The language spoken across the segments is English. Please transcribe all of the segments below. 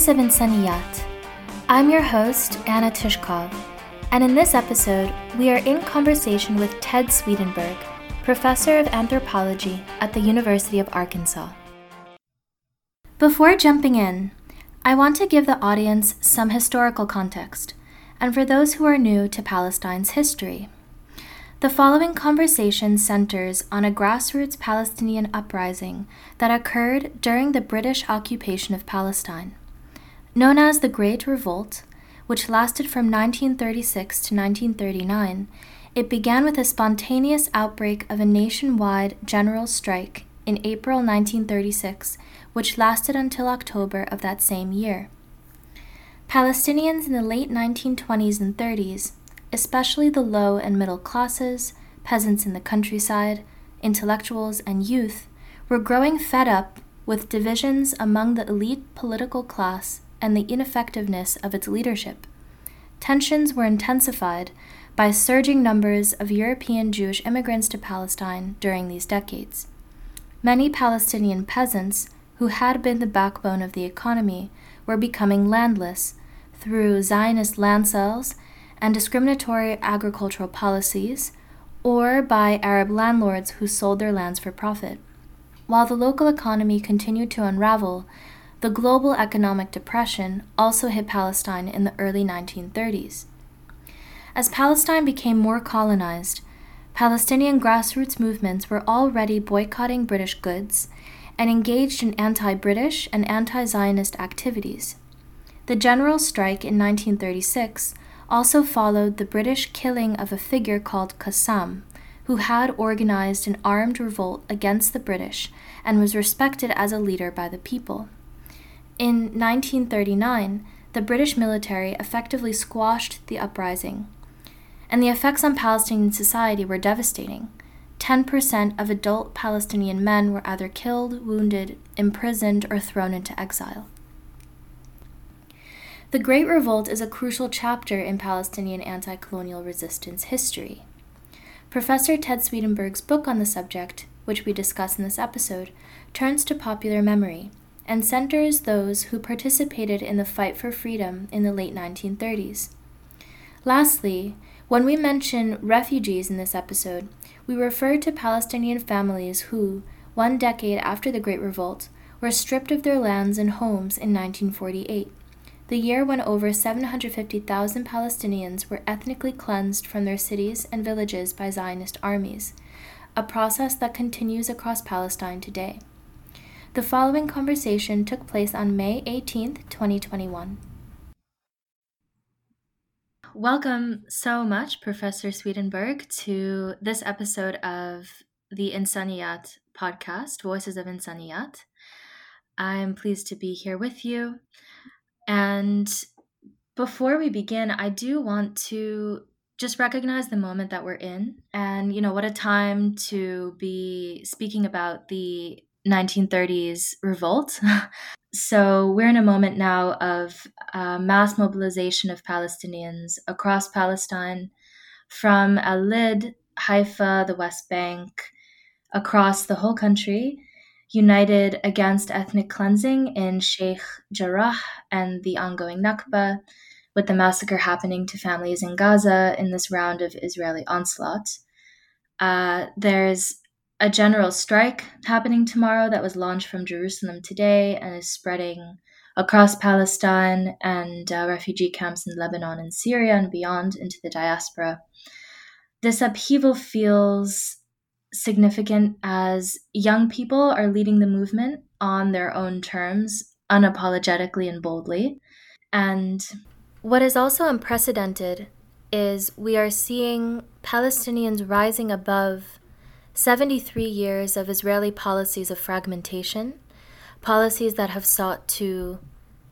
Voice of Insaniyat. I'm your host, Anna Tyshkov, and in this episode, we are in conversation with Ted Swedenburg, professor of anthropology at the University of Arkansas. Before jumping in, I want to give the audience some historical context, and for those who are new to Palestine's history. The following conversation centers on a grassroots Palestinian uprising that occurred during the British occupation of Palestine. Known as the Great Revolt, which lasted from 1936 to 1939, it began with a spontaneous outbreak of a nationwide general strike in April 1936, which lasted until October of that same year. Palestinians in the late 1920s and 30s especially the low and middle classes, peasants in the countryside, intellectuals, and youth, were growing fed up with divisions among the elite political class and the ineffectiveness of its leadership. Tensions were intensified by surging numbers of European Jewish immigrants to Palestine during these decades. Many Palestinian peasants, who had been the backbone of the economy, were becoming landless through Zionist land sales and discriminatory agricultural policies, or by Arab landlords who sold their lands for profit. While the local economy continued to unravel, the global economic depression also hit Palestine in the early 1930s. As Palestine became more colonized, Palestinian grassroots movements were already boycotting British goods and engaged in anti British and anti Zionist activities. The general strike in 1936 also followed the British killing of a figure called Qassam, who had organized an armed revolt against the British and was respected as a leader by the people. In 1939, the British military effectively squashed the uprising, and the effects on Palestinian society were devastating. 10% of adult Palestinian men were either killed, wounded, imprisoned, or thrown into exile. The Great Revolt is a crucial chapter in Palestinian anti colonial resistance history. Professor Ted Swedenburg's book on the subject, which we discuss in this episode, turns to popular memory and centers those who participated in the fight for freedom in the late 1930s. Lastly, when we mention refugees in this episode, we refer to Palestinian families who, one decade after the Great Revolt, were stripped of their lands and homes in 1948 the year when over 750,000 Palestinians were ethnically cleansed from their cities and villages by Zionist armies, a process that continues across Palestine today. The following conversation took place on May 18th, 2021. Welcome so much, Professor Swedenburg, to this episode of the Insaniyat podcast, Voices of Insaniyat. I'm pleased to be here with you. And before we begin, I do want to just recognize the moment that we're in. And, you know, what a time to be speaking about the 1930s revolt. so we're in a moment now of uh, mass mobilization of Palestinians across Palestine from Al Lid, Haifa, the West Bank, across the whole country united against ethnic cleansing in Sheikh Jarrah and the ongoing Nakba, with the massacre happening to families in Gaza in this round of Israeli onslaught. Uh, there's a general strike happening tomorrow that was launched from Jerusalem today and is spreading across Palestine and uh, refugee camps in Lebanon and Syria and beyond into the diaspora. This upheaval feels significant as young people are leading the movement on their own terms, unapologetically and boldly. And what is also unprecedented is we are seeing Palestinians rising above 73 years of Israeli policies of fragmentation, policies that have sought to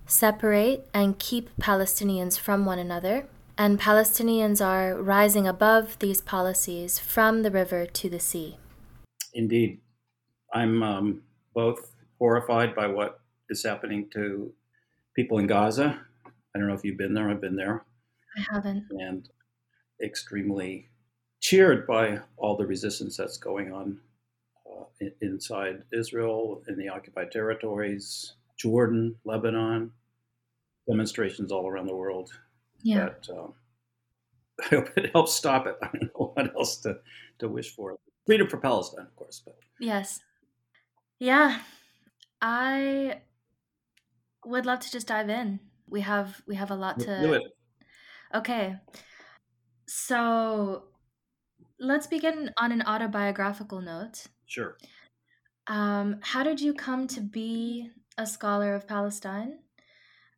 separate and keep Palestinians from one another and Palestinians are rising above these policies from the river to the sea. Indeed. I'm um, both horrified by what is happening to people in Gaza. I don't know if you've been there, I've been there. I haven't. And extremely cheered by all the resistance that's going on uh, inside Israel, in the occupied territories, Jordan, Lebanon, demonstrations all around the world. Yeah. But um, I hope it helps stop it. I don't know what else to, to wish for. Freedom for Palestine, of course. But Yes. Yeah. I would love to just dive in. We have we have a lot to do it. Okay. So let's begin on an autobiographical note. Sure. Um, how did you come to be a scholar of Palestine?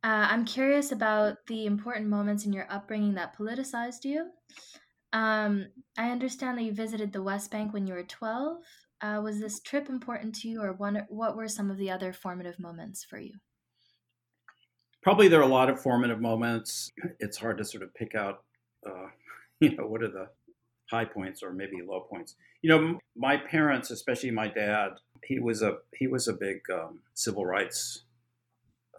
Uh, I'm curious about the important moments in your upbringing that politicized you. Um, I understand that you visited the West Bank when you were 12. Uh, was this trip important to you, or one, what were some of the other formative moments for you? Probably there are a lot of formative moments. It's hard to sort of pick out, uh, you know, what are the high points or maybe low points. You know, my parents, especially my dad, he was a he was a big um, civil rights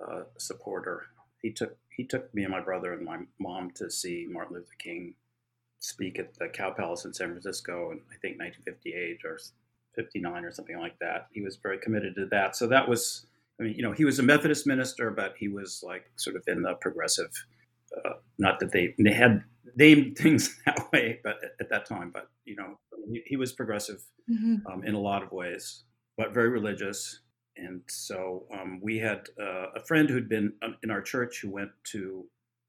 uh, supporter. He took he took me and my brother and my mom to see Martin Luther King speak at the Cow Palace in San Francisco in I think 1958 or 59 or something like that. He was very committed to that. So that was I mean, you know, he was a Methodist minister, but he was like sort of in the progressive. Uh, not that they they had named things that way, but at, at that time, but you know, he, he was progressive Mm-hmm. um, in a lot of ways, but very religious. And so um, we had uh, a friend who'd been uh, in our church who went to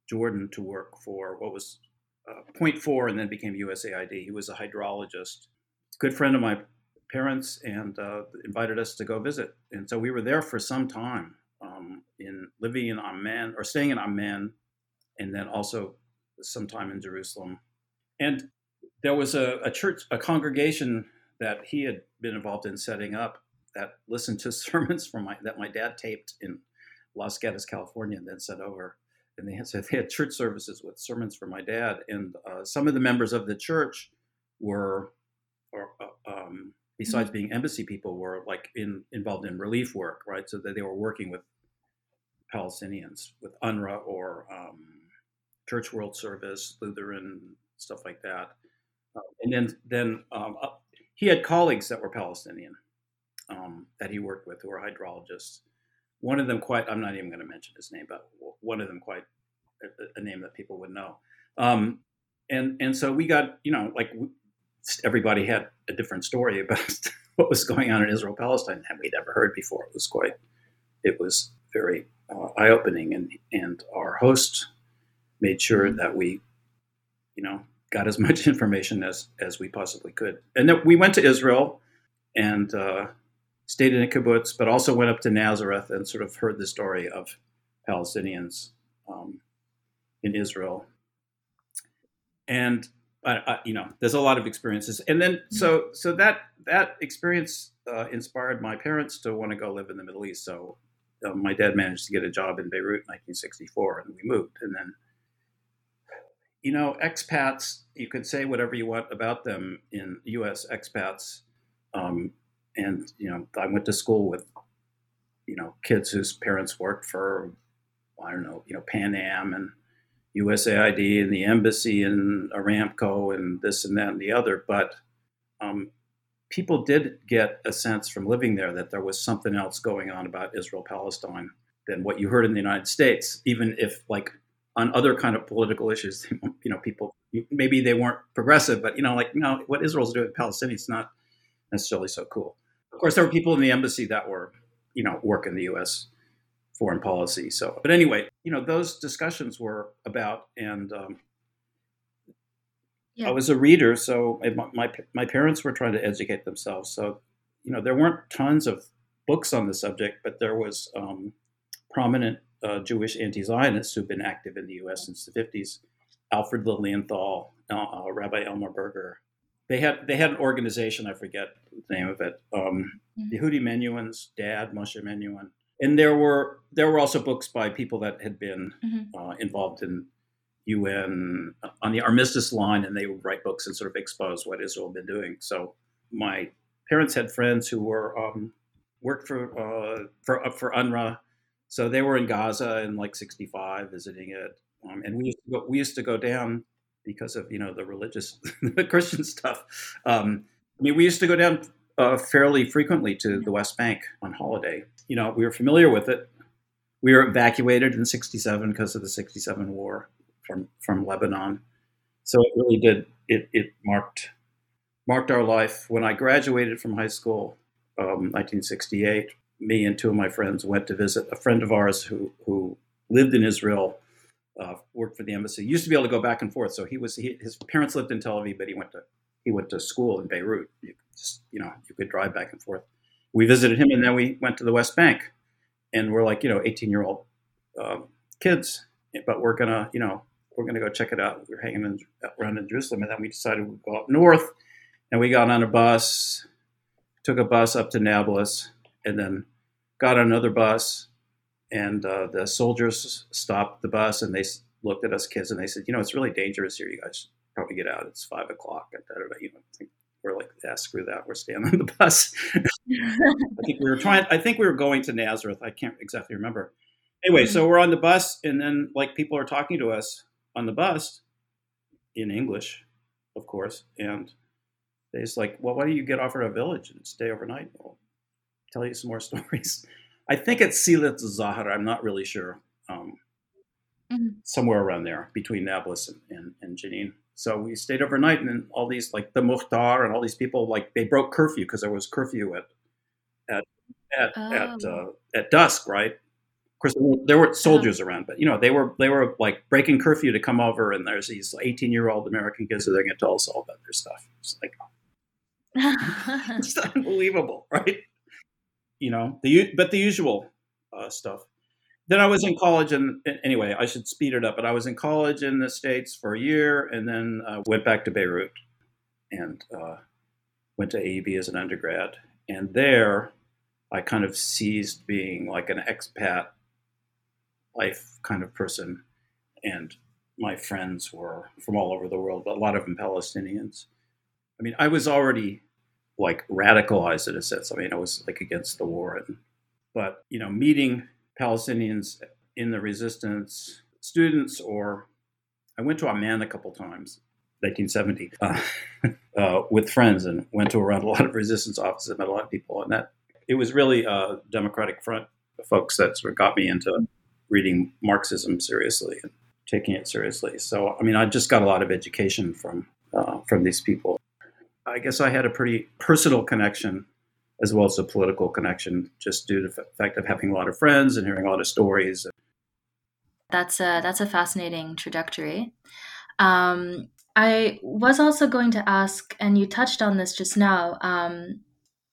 Jordan to work for what was uh, Point Four and then became USAID. He was a hydrologist, good friend of my parents, and uh, invited us to go visit. And so we were there for some time, um, in living in Amman or staying in Amman, and then also some time in Jerusalem. And there was a, a church, a congregation that he had been involved in setting up that listened to sermons from my that my dad taped in Los Gatos, California, and then sent over. And they had so they had church services with sermons from my dad, and uh, some of the members of the church were, or, uh, um, besides being embassy people, were like in involved in relief work, right? So that they were working with Palestinians, with UNRWA or um, Church World Service, Lutheran stuff like that. Uh, and then then um, uh, he had colleagues that were Palestinian um, that he worked with who were hydrologists. One of them, quite, I'm not even going to mention his name, but one of them, quite a, a name that people would know. Um, and and so we got, you know, like everybody had a different story about what was going on in Israel Palestine that we'd ever heard before. It was quite, it was very uh, eye opening, and and our host made sure that we, you know, got as much information as as we possibly could. And then we went to Israel and uh, stayed in a kibbutz, but also went up to Nazareth and sort of heard the story of Palestinians um, in Israel. And I, I, you know, there's a lot of experiences, and then so so that that experience uh, inspired my parents to want to go live in the Middle East. So uh, my dad managed to get a job in Beirut in 1964, and we moved, and then you know, expats, you could say whatever you want about them in U.S. expats. Um, and, you know, I went to school with, you know, kids whose parents worked for, I don't know, you know, Pan Am and USAID and the embassy and Aramco and this and that and the other. But um, people did get a sense from living there that there was something else going on about Israel Palestine than what you heard in the United States, even if, like, on other kind of political issues, you know, people maybe they weren't progressive, but you know, like you know, what Israel's doing with Palestinians not necessarily so cool. Of course, there were people in the embassy that were, you know, work in the U.S. foreign policy. So, but anyway, you know, those discussions were about, and um, Yeah. I was a reader, so my, my my parents were trying to educate themselves. So, you know, there weren't tons of books on the subject, but there was um, prominent uh, Jewish anti-Zionists who've been active in the U.S. since the 50s. Alfred Lilienthal, uh, uh, Rabbi Elmer Berger. They had they had an organization. I forget the name of it. Um, Mhm. Yehudi Menuhin's dad, Moshe Menuhin, and there were there were also books by people that had been Mhm. uh, involved in UN on the armistice line, and they would write books and sort of expose what Israel had been doing. So my parents had friends who were um, worked for uh, for uh, for UNRWA, so they were in Gaza in like '65 visiting it, um, and we used, to go, we used to go down because of you know the religious, the Christian stuff. Um, I mean, we used to go down uh, fairly frequently to the West Bank on holiday. You know, we were familiar with it, we were evacuated in 67 because of the 67 war from, from Lebanon. So it really did, it, it marked, marked our life. When I graduated from high school, um, 1968, me and two of my friends went to visit a friend of ours who, who lived in Israel, uh, worked for the embassy. Used to be able to go back and forth. So he was he, his parents lived in Tel Aviv, but he went to he went to school in Beirut. You just you know you could drive back and forth. We visited him, and then we went to the West Bank, and we're like you know 18 year old um, kids, but we're gonna you know we're gonna go check it out. We are hanging in, around in Jerusalem, and then we decided we'd go up north, and we got on a bus, took a bus up to Nablus, and then got on another bus and uh, the soldiers stopped the bus and they looked at us kids and they said, you know, it's really dangerous here. You guys probably get out. It's five o'clock. And you know, we're like, yeah, screw that. We're staying on the bus. I think we were trying. I think we were going to Nazareth. I can't exactly remember. Anyway, so we're on the bus, and then like people are talking to us on the bus in English, of course, and they just like, well, why don't you get off at our village and stay overnight? We'll tell you some more stories. I think it's Silat Zahar. I'm not really sure. Um, mm-hmm. Somewhere around there between Nablus and, and, and Jenin. So we stayed overnight, and then all these like the Mukhtar and all these people like they broke curfew because there was curfew at at at oh. at, uh, at dusk, right? Of course, there were uh-huh. soldiers uh-huh. around, but you know they were they were like breaking curfew to come over, and there's these 18 year old American kids that are going to tell us all about their stuff. It's like it's unbelievable, right? You know the but the usual uh, stuff. Then I was in college, and anyway, I should speed it up. But I was in college in the states for a year, and then uh, went back to Beirut, and uh, went to AUB as an undergrad. And there, I kind of seized being like an expat life kind of person, and my friends were from all over the world, but a lot of them Palestinians. I mean, I was already like radicalized in a sense. I mean, I was like against the war, and but you know, meeting Palestinians in the resistance, students, or I went to Amman a couple times, 1970, uh, uh, with friends, and went to around a lot of resistance offices, met a lot of people, and that it was really a Democratic Front folks that sort of got me into reading Marxism seriously and taking it seriously. So, I mean, I just got a lot of education from uh, from these people. I guess I had a pretty personal connection as well as a political connection, just due to the fact of having a lot of friends and hearing a lot of stories. That's a that's a fascinating trajectory. Um, I was also going to ask, and you touched on this just now. Um,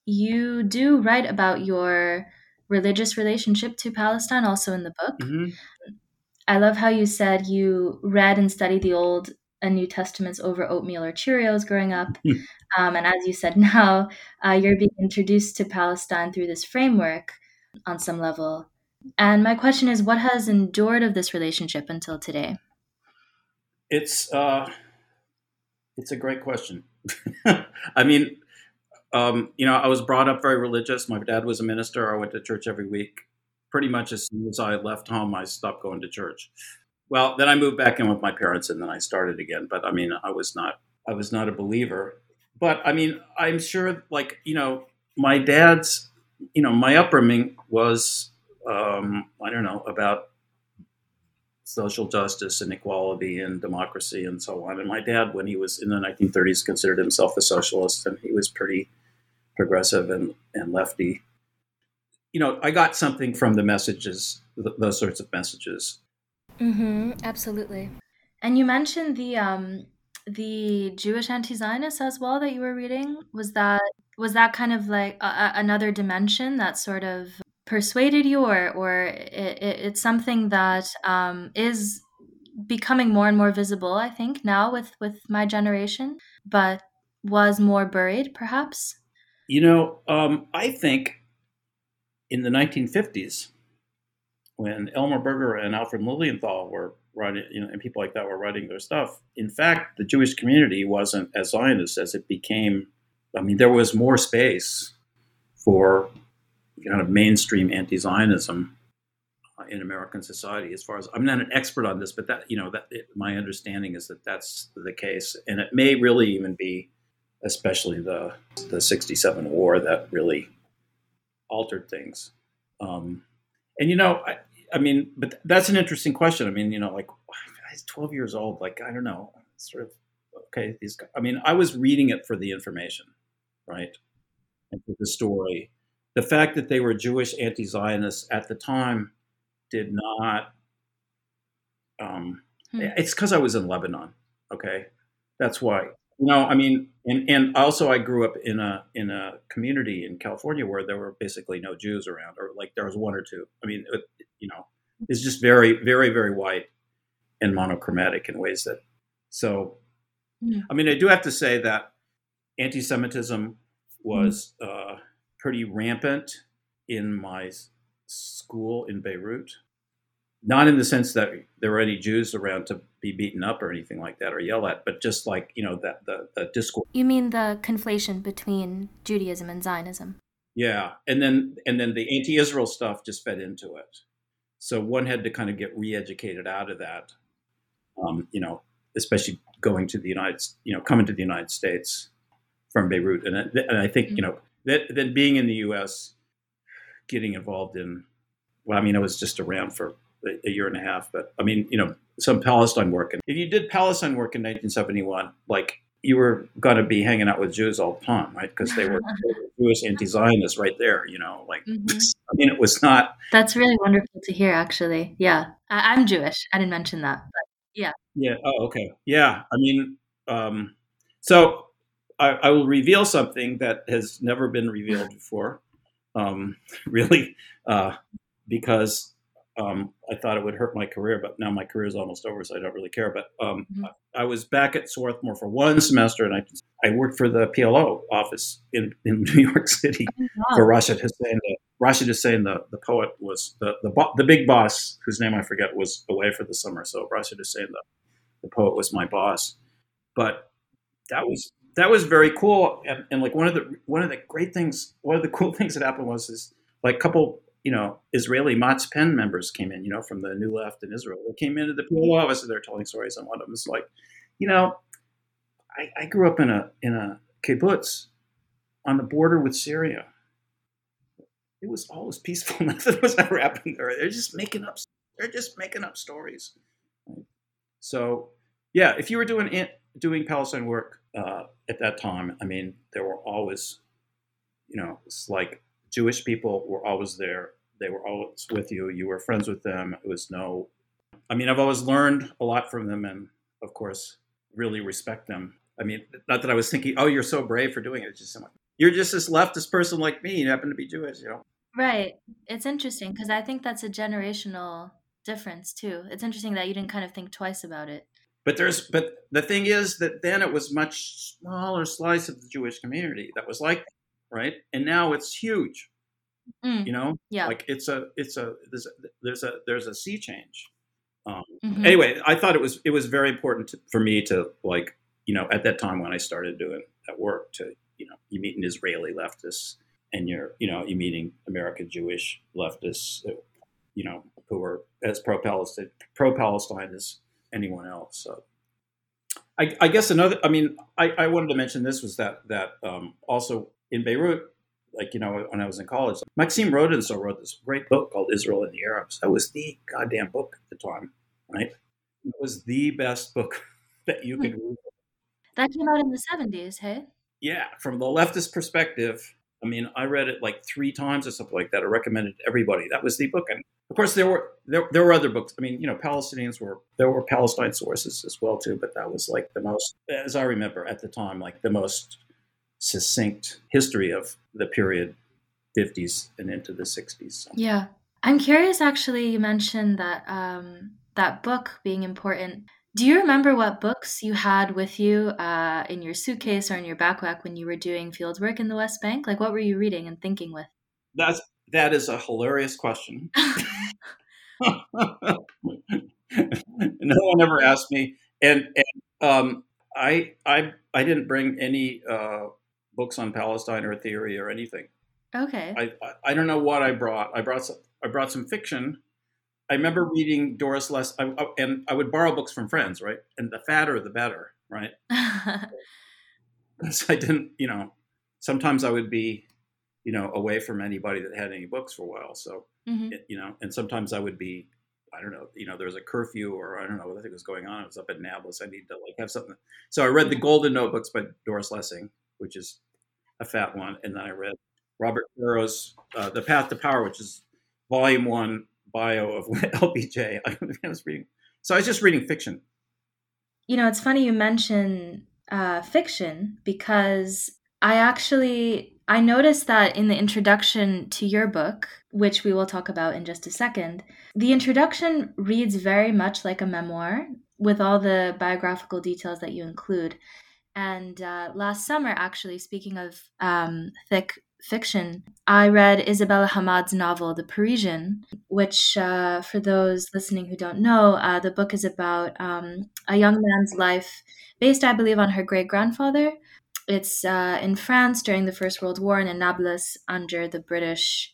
you do write about your religious relationship to Palestine, also in the book. Mm-hmm. I love how you said you read and studied the Old and New Testaments over oatmeal or Cheerios growing up. Hmm. Um, and as you said, now uh, you're being introduced to Palestine through this framework on some level. And my question is, what has endured of this relationship until today? It's uh, it's a great question. I mean, um, you know, I was brought up very religious. My dad was a minister. I went to church every week. Pretty much as soon as I left home, I stopped going to church. Well, then I moved back in with my parents, and then I started again. But I mean, I was not I was not a believer but I mean, I'm sure, like you know, my dad's, you know, my upbringing was, um, I don't know, about social justice and equality and democracy and so on. And my dad, when he was in the 1930s, considered himself a socialist, and he was pretty progressive and, and lefty. You know, I got something from the messages, th- those sorts of messages. Mm-hmm, absolutely. And you mentioned the um, the Jewish anti-Zionists as well that you were reading was that was that kind of like a, a, another dimension that sort of persuaded you, or or it, it, it's something that um, is becoming more and more visible. I think now with with my generation, but was more buried, perhaps. You know, um, I think in the 1950s, when Elmer Berger and Alfred Lilienthal were writing, you know, and people like that were writing their stuff. In fact, the Jewish community wasn't as Zionist as it became. I mean, there was more space for kind of mainstream anti-Zionism uh, in American society. As far as I'm not an expert on this, but that you know that it, my understanding is that that's the case, and it may really even be, especially the the '67 war that really altered things. Um, and you know, I, I mean, but that's an interesting question. I mean, you know, like was 12 years old. Like I don't know, sort of. Okay, these. I mean, I was reading it for the information, right, and for the story. The fact that they were Jewish anti-Zionists at the time did not. Um, hmm. It's because I was in Lebanon. Okay, that's why. You know, I mean, and and also I grew up in a in a community in California where there were basically no Jews around, or like there was one or two. I mean, it, you know, it's just very very very white and monochromatic in ways that. So, mm. I mean, I do have to say that anti-Semitism was mm. uh, pretty rampant in my school in Beirut not in the sense that there were any Jews around to be beaten up or anything like that or yell at, but just like you know that the, the discourse. You mean the conflation between Judaism and Zionism? Yeah, and then and then the anti-Israel stuff just fed into it. So one had to kind of get re-educated out of that. Um, you know, especially going to the United, you know, coming to the United States from Beirut, and and I think mm-hmm. you know that then being in the U.S., getting involved in. Well, I mean, I was just around for a year and a half. But I mean, you know, some Palestine work. And if you did Palestine work in 1971, like you were going to be hanging out with Jews all the time, right? Because they were Jewish anti-Zionists right there, you know, like, mm-hmm. I mean, it was not. That's really wonderful to hear, actually. Yeah. I- am Jewish. I didn't mention that, but yeah. Yeah. Oh, okay. Yeah. I mean, um, so I, I will reveal something that has never been revealed before, um, really, uh, because um, I thought it would hurt my career, but now my career is almost over, so I don't really care. But um, mm-hmm. I, I, was back at Swarthmore for one semester, and I I worked for the PLO office in, in New York City oh, wow. for Rashid Hussain. The, Rashid Hussain, the, the poet, was the, the the big boss, whose name I forget, was away for the summer. So Rashid Hussain, the, the poet, was my boss. But that was that was very cool, and, and like one of the one of the great things, one of the cool things that happened was is like a couple you know, Israeli Matzpen members came in, you know, from the New Left in Israel. They came into the PLO office and they're telling stories. And one of them is like, you know, I, I grew up in a in a kibbutz on the border with Syria. It was always peaceful. Nothing was ever happening there. They're just making up. They're just making up stories. So, yeah, if you were doing doing Palestine work uh, at that time, I mean, there were always, you know, it's like Jewish people were always there. They were always with you. You were friends with them. It was no, I mean, I've always learned a lot from them and, of course, really respect them. I mean, not that I was thinking, oh, you're so brave for doing it. It's just like, you're just this leftist person like me. You happen to be Jewish, you know? Right. It's interesting because I think that's a generational difference too. It's interesting that you didn't kind of think twice about it. But there's, but the thing is that then it was much smaller slice of the Jewish community that was like right? And now it's huge. Mm, you know, yeah. Like it's a, it's a, there's a, there's a, there's a sea change. Um, mm-hmm. Anyway, I thought it was, it was very important to, for me to like, you know, at that time when I started doing that work, to you know, you meet an Israeli leftist, and you're, you know, you're meeting American Jewish leftists, you know, who are as pro-Palestine, pro-Palestine as anyone else. So I, I, guess another. I mean, I, I, wanted to mention this was that that um, also in Beirut, like you know, when I was in college, Maxime Rodinson wrote this great book called Israel and the Arabs. That was the goddamn book at the time, right? It was the best book that you hmm. could read. That came out in the seventies, hey? Yeah, from the leftist perspective. I mean, I read it like three times or something like that. I recommended to everybody. That was the book, and of course, there were there, there were other books. I mean, you know, Palestinians were there were Palestine sources as well too, but that was like the most, as I remember at the time, like the most succinct history of the period 50s and into the 60s. So. Yeah. I'm curious actually you mentioned that um, that book being important. Do you remember what books you had with you uh, in your suitcase or in your backpack when you were doing field work in the West Bank? Like what were you reading and thinking with? That's that is a hilarious question. no one ever asked me, and, and um, I I I didn't bring any uh, books on Palestine or theory or anything. Okay. I, I, I don't know what I brought. I brought some, I brought some fiction. I remember reading Doris Less, I, I, and I would borrow books from friends, right? And the fatter, the better, right? Because I didn't, you know, sometimes I would be, you know, away from anybody that had any books for a while. So mm-hmm. you know, and sometimes I would be, I don't know, you know, there was a curfew or I don't know what I think was going on. I was up at Nablus. I need to like have something. So I read the Golden Notebooks by Doris Lessing, which is a fat one, and then I read Robert Caro's uh, The Path to Power, which is volume one bio of LBJ. I was reading. So I was just reading fiction. You know, it's funny you mention uh, fiction because I actually I noticed that in the introduction to your book, which we will talk about in just a second, the introduction reads very much like a memoir with all the biographical details that you include. And uh, last summer, actually, speaking of um, thick fiction, I read Isabella Hammad's novel, The Parisian, which, uh, for those listening who don't know, uh, the book is about um, a young man's life based, I believe, on her great grandfather. It's uh, in France during the First World War and in Nablus under the British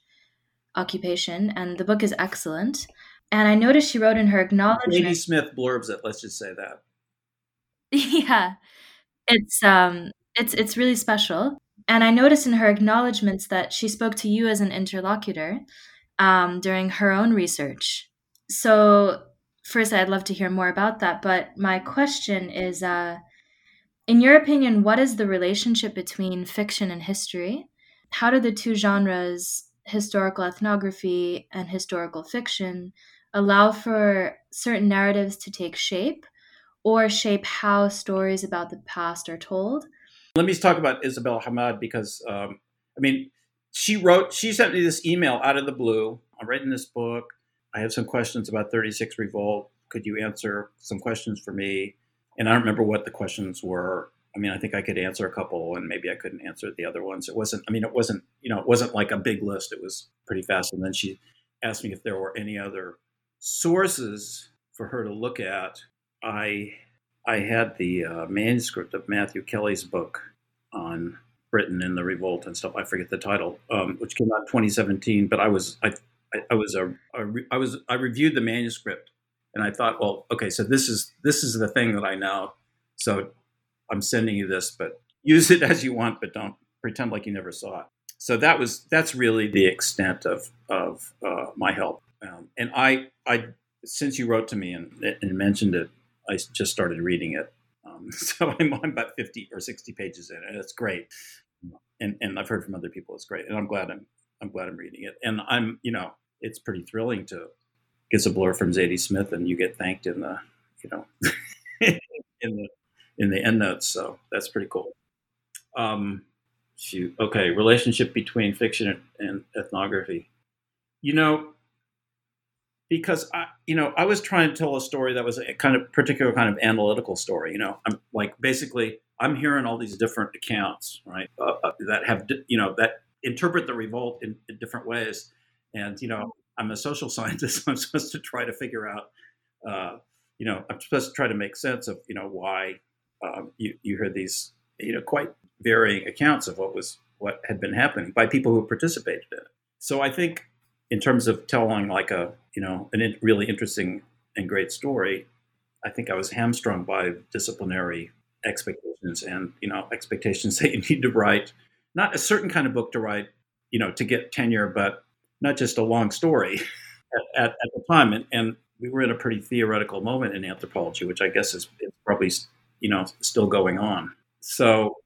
occupation, and the book is excellent. And I noticed she wrote in her acknowledgement. Zadie Smith blurbs it. Let's just say that. yeah, it's um, it's it's really special. And I noticed in her acknowledgments that she spoke to you as an interlocutor um, during her own research. So, first, I'd love to hear more about that. But my question is uh, in your opinion, what is the relationship between fiction and history? How do the two genres, historical ethnography and historical fiction, allow for certain narratives to take shape or shape how stories about the past are told? Let me talk about Isabel Hammad because, um, I mean, she wrote, she sent me this email out of the blue. I'm writing this book. I have some questions about 36 Revolt. Could you answer some questions for me? And I don't remember what the questions were. I mean, I think I could answer a couple, and maybe I couldn't answer the other ones. It wasn't. I mean, it wasn't. You know, it wasn't like a big list. It was pretty fast. And then she asked me if there were any other sources for her to look at. I I had the uh, manuscript of Matthew Kelly's book on Britain and the revolt and stuff. I forget the title, um, which came out in 2017. But I was I, I, was a, a re, I was I reviewed the manuscript and I thought, well, okay, so this is this is the thing that I know. So I'm sending you this, but use it as you want, but don't pretend like you never saw it. So that was that's really the extent of of uh, my help. Um, and I I since you wrote to me and, and mentioned it, I just started reading it. Um, so I'm, about 50 or 60 pages in, and it's great. And, and I've heard from other people it's great, and I'm glad I'm I'm glad I'm reading it. And I'm you know it's pretty thrilling to get a blur from Zadie Smith, and you get thanked in the you know in the in the end notes. So that's pretty cool. Um, shoot. Okay, relationship between fiction and ethnography. You know, because I, you know, I was trying to tell a story that was a kind of particular kind of analytical story. You know, I'm like basically I'm hearing all these different accounts, right, uh, uh, that have you know that interpret the revolt in, in, different ways, and you know, I'm a social scientist. So I'm supposed to try to figure out, uh, you know, I'm supposed to try to make sense of you know why um, you you heard these you know quite varying accounts of what was what had been happening by people who participated in it. So I think in terms of telling like a you know a really interesting and great story, I think I was hamstrung by disciplinary expectations and you know expectations that you need to write not a certain kind of book to write you know to get tenure, but not just a long story at, at, at the time. And, and, we were in a pretty theoretical moment in anthropology, which I guess is, is probably you know still going on. So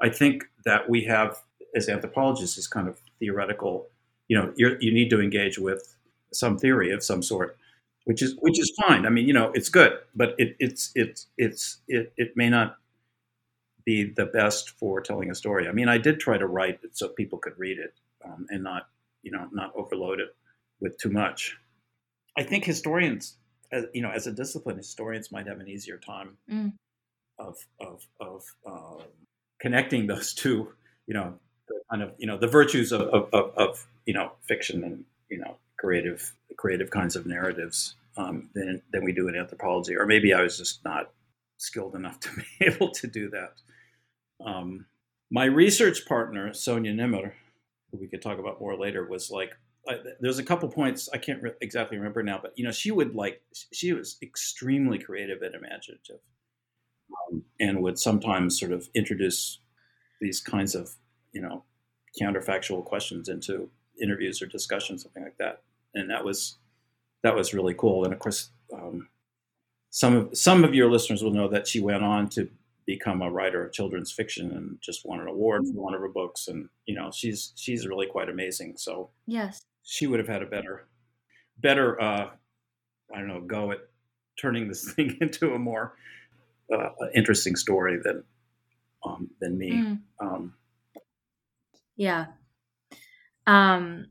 I think that we have as anthropologists this kind of theoretical you know you you need to engage with some theory of some sort which is which is fine. I mean you know it's good but it, it's it's it's it, it may not be the best for telling a story. I mean i did try to write it so people could read it um, and not you know not overload it with too much. I think historians as, you know as a discipline historians might have an easier time mm. of of of um, connecting those two you know the kind of you know the virtues of, of, of you know fiction and you know creative creative kinds of narratives um, than than we do in anthropology. Or maybe I was just not skilled enough to be able to do that. Um, my research partner Sonia Nimr, who we could talk about more later, was like. I, there's a couple points I can't re- exactly remember now, but you know she would like she was extremely creative and imaginative, um, and would sometimes sort of introduce these kinds of you know counterfactual questions into interviews or discussions, something like that. and that was that was really cool. And of course, um, some of some of your listeners will know that she went on to become a writer of children's fiction and just won an award for one of her books. And you know, she's she's really quite amazing. So yes, she would have had a better better uh, I don't know go at turning this thing into a more uh, interesting story than um, than me. Mm. Um, yeah. Um,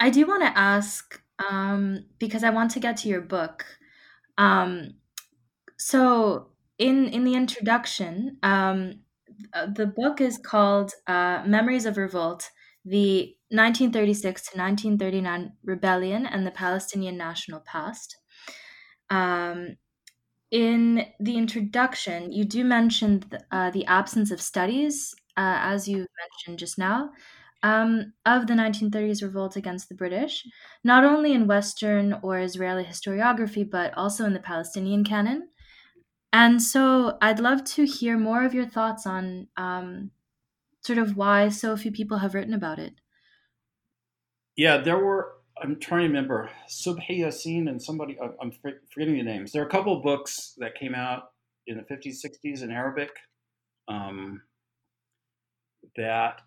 I do want to ask um, because I want to get to your book. Um, so in in the introduction, um, uh, the book is called uh, "Memories of Revolt: The 1936 to 1939 Rebellion and the Palestinian National Past." Um, in the introduction, you do mention the, uh, the absence of studies, uh, as you mentioned just now, um, of the 1930s revolt against the British, not only in Western or Israeli historiography, but also in the Palestinian canon. And so I'd love to hear more of your thoughts on um, sort of why so few people have written about it. Yeah, there were I'm trying to remember Subhi Yassin and somebody. I'm forgetting the names. There are a couple books that came out in the 50s, 60s in Arabic um, that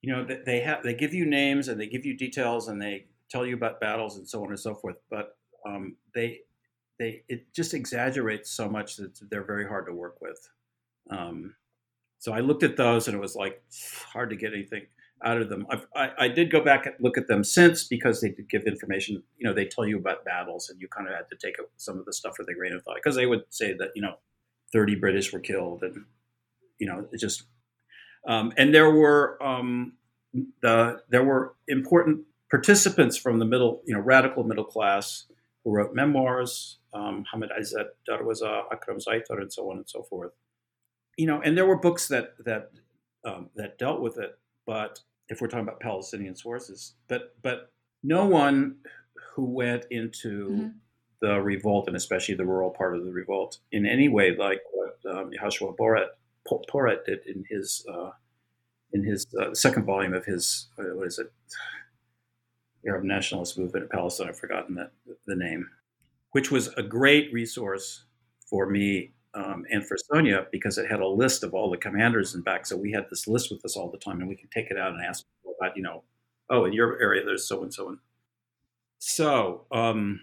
you know they have they give you names and they give you details and they tell you about battles and so on and so forth. But um, they they it just exaggerates so much that they're very hard to work with. Um, so I looked at those and it was like hard to get anything out of them. I, I did go back and look at them since because they did give information. You know, they tell you about battles, and you kind of had to take some of the stuff with a grain of thought because they would say that you know, thirty British were killed, and you know, it just um, and there were um, the there were important participants from the middle, you know, radical middle class who wrote memoirs. Um, Hamid Izzat Darwaza, Akram Zaitar, and so on and so forth. You know, and there were books that that um, that dealt with it, but if we're talking about Palestinian sources. But but no one who went into mm-hmm. the revolt and especially the rural part of the revolt in any way like what um, Yehoshua Porat, Porat did in his uh, in his uh, second volume of his uh, what is it Arab nationalist movement in Palestine. I've forgotten that the name, which was a great resource for me um, and for Sonia because it had a list of all the commanders and back. So we had this list with us all the time, and we could take it out and ask people about, you know, oh, in your area there's so and so and so. Um,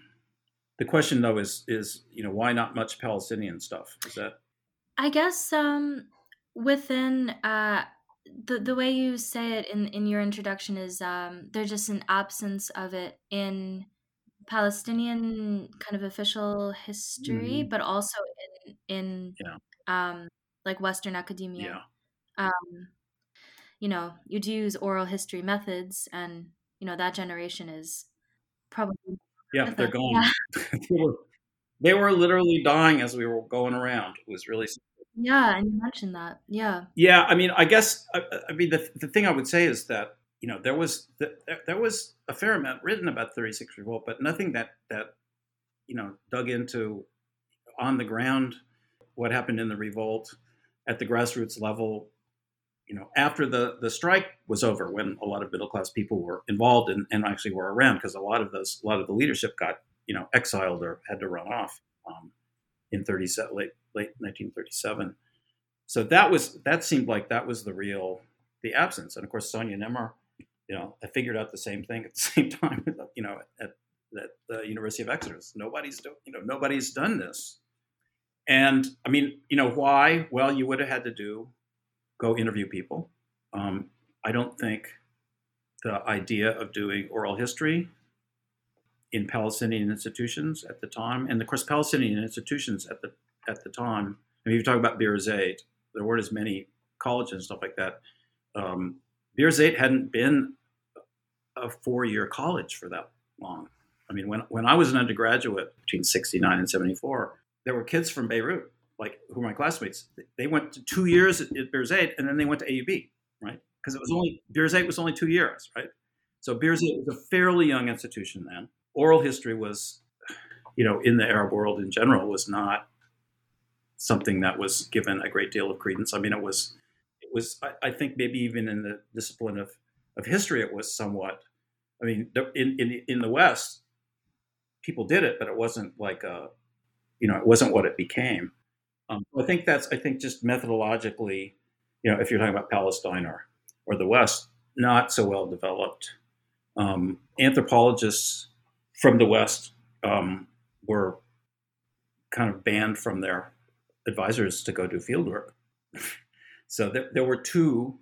the question though is is you know why not much Palestinian stuff? Is that? I guess um, within uh, the the way you say it in in your introduction is um, there's just an absence of it in Palestinian kind of official history, mm-hmm. but also in in yeah. um, like Western academia. Yeah. Um, you know, you'd use oral history methods, and you know that generation is probably yeah, they're gone. Yeah. they, were, they were literally dying as we were going around. It was really yeah, and you mentioned that. Yeah. Yeah, I mean, I guess I, I mean the the thing I would say is that you know there was there, there was a fair amount written about 36 revolt but nothing that that you know dug into on the ground what happened in the revolt at the grassroots level you know after the the strike was over when a lot of middle class people were involved and, and actually were around because a lot of those a lot of the leadership got you know exiled or had to run off um, in 37 late late 1937 so that was that seemed like that was the real the absence and of course Sonia Nimr you know, I figured out the same thing at the same time, you know, at, at the University of Exeter. Nobody's, do, you know, nobody's done this. And I mean, you know, why? Well, you would have had to do, go interview people. Um, I don't think the idea of doing oral history in Palestinian institutions at the time, and of course, Palestinian institutions at the at the time. I mean, you talk about Birzeit, there weren't as many colleges and stuff like that. Um, Birzeit hadn't been a four year college for that long. I mean, when, when I was an undergraduate between 69 and 74, there were kids from Beirut, like who were my classmates. They went to two years at, at Birzeit and then they went to AUB, right? Because it was only, Birzeit was only two years, right? So Birzeit was a fairly young institution then. Oral history was, you know, in the Arab world in general, was not something that was given a great deal of credence. I mean, it was, it was, I, I think maybe even in the discipline of, of history, it was somewhat I mean, in, in, in the West, people did it, but it wasn't like a, you know, it wasn't what it became. Um, I think that's, I think just methodologically, you know, if you're talking about Palestine or, or the West, not so well developed. Um, anthropologists from the West um, were kind of banned from their advisors to go do field work. so there, there were two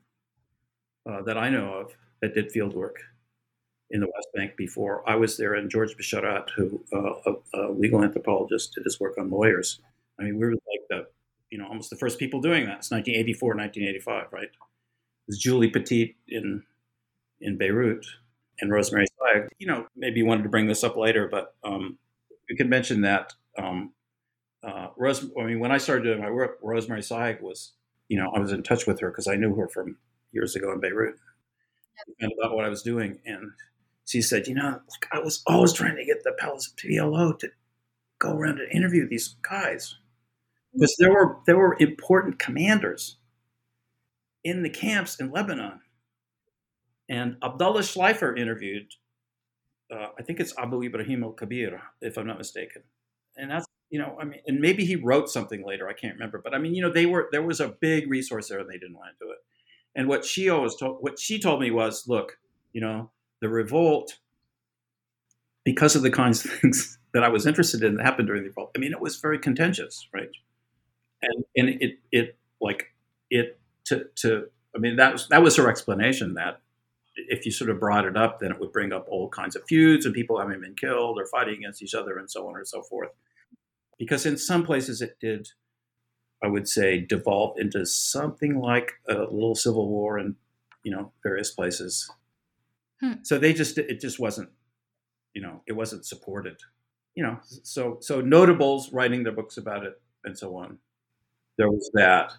uh, that I know of that did field work in the West Bank before I was there, and George Bisharat, who uh, a, a, legal anthropologist, did his work on lawyers. I mean, we were like the, you know, almost the first people doing that. It's 1984, 1985, right? It was Julie Peteet in in Beirut and Rosemary Sayigh. You know, maybe you wanted to bring this up later, but um, we could mention that. Um, uh, Rose, I mean, when I started doing my work, Rosemary Sayigh was, you know, I was in touch with her because I knew her from years ago in Beirut and about what I was doing. And she said, you know, like I was always trying to get the Palace PLO to go around and interview these guys because there were there were important commanders in the camps in Lebanon. And Abdullah Schleifer interviewed, uh, I think it's Abu Ibrahim al Kabir, if I'm not mistaken. And that's, you know, I mean, and maybe he wrote something later, I can't remember. But I mean, you know, they were, there was a big resource there and they didn't want to do it. And what she always told, what she told me was, look, you know, the revolt, because of the kinds of things that I was interested in that happened during the revolt, I mean, it was very contentious, right? And and it it like it to to I mean that was that was her explanation that if you sort of brought it up, then it would bring up all kinds of feuds and people having been killed or fighting against each other and so on and so forth. Because in some places it did, I would say, devolve into something like a little civil war in, you know, various places. Hmm. So they just it just wasn't, you know, it wasn't supported. You know, so so notables writing their books about it and so on. There was that,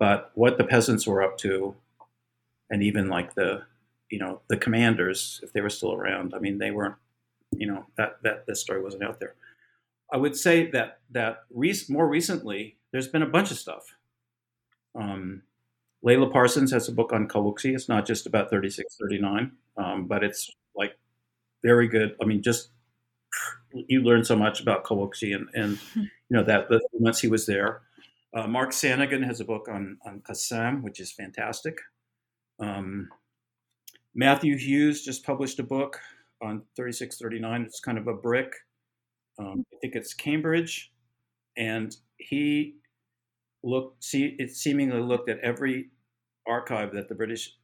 but what the peasants were up to, and even like the, you know, the commanders, if they were still around, I mean, they weren't, you know, that that this story wasn't out there. I would say that that re- more recently, there's been a bunch of stuff. Um, Laila Parsons has a book on Qawuqji. It's not just about 3639, um, but it's like very good. I mean, just you learn so much about Qawuqji and, and you know that the months he was there. Uh, Mark Sanagan has a book on on Qassam, which is fantastic. Um, Matthew Hughes just published a book on 3639. It's kind of a brick. Um, I think it's Cambridge, and he looked see it seemingly looked at every archive that the British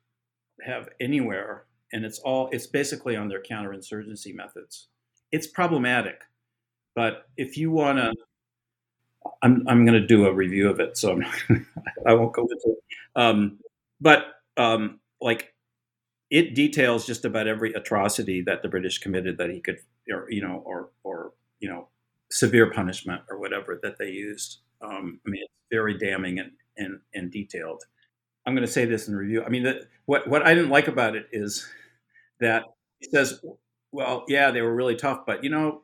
have anywhere, and it's all it's basically on their counterinsurgency methods. It's problematic, but if you want to, I'm I'm going to do a review of it, so I'm, I won't go into it. Um, but um, like it details just about every atrocity that the British committed that he could, or you know, or or you know, severe punishment or whatever that they used. Um, I mean, it's very damning and, and, and detailed. I'm going to say this in review. I mean, that what what I didn't like about it is that he says, "Well, yeah, they were really tough, but you know,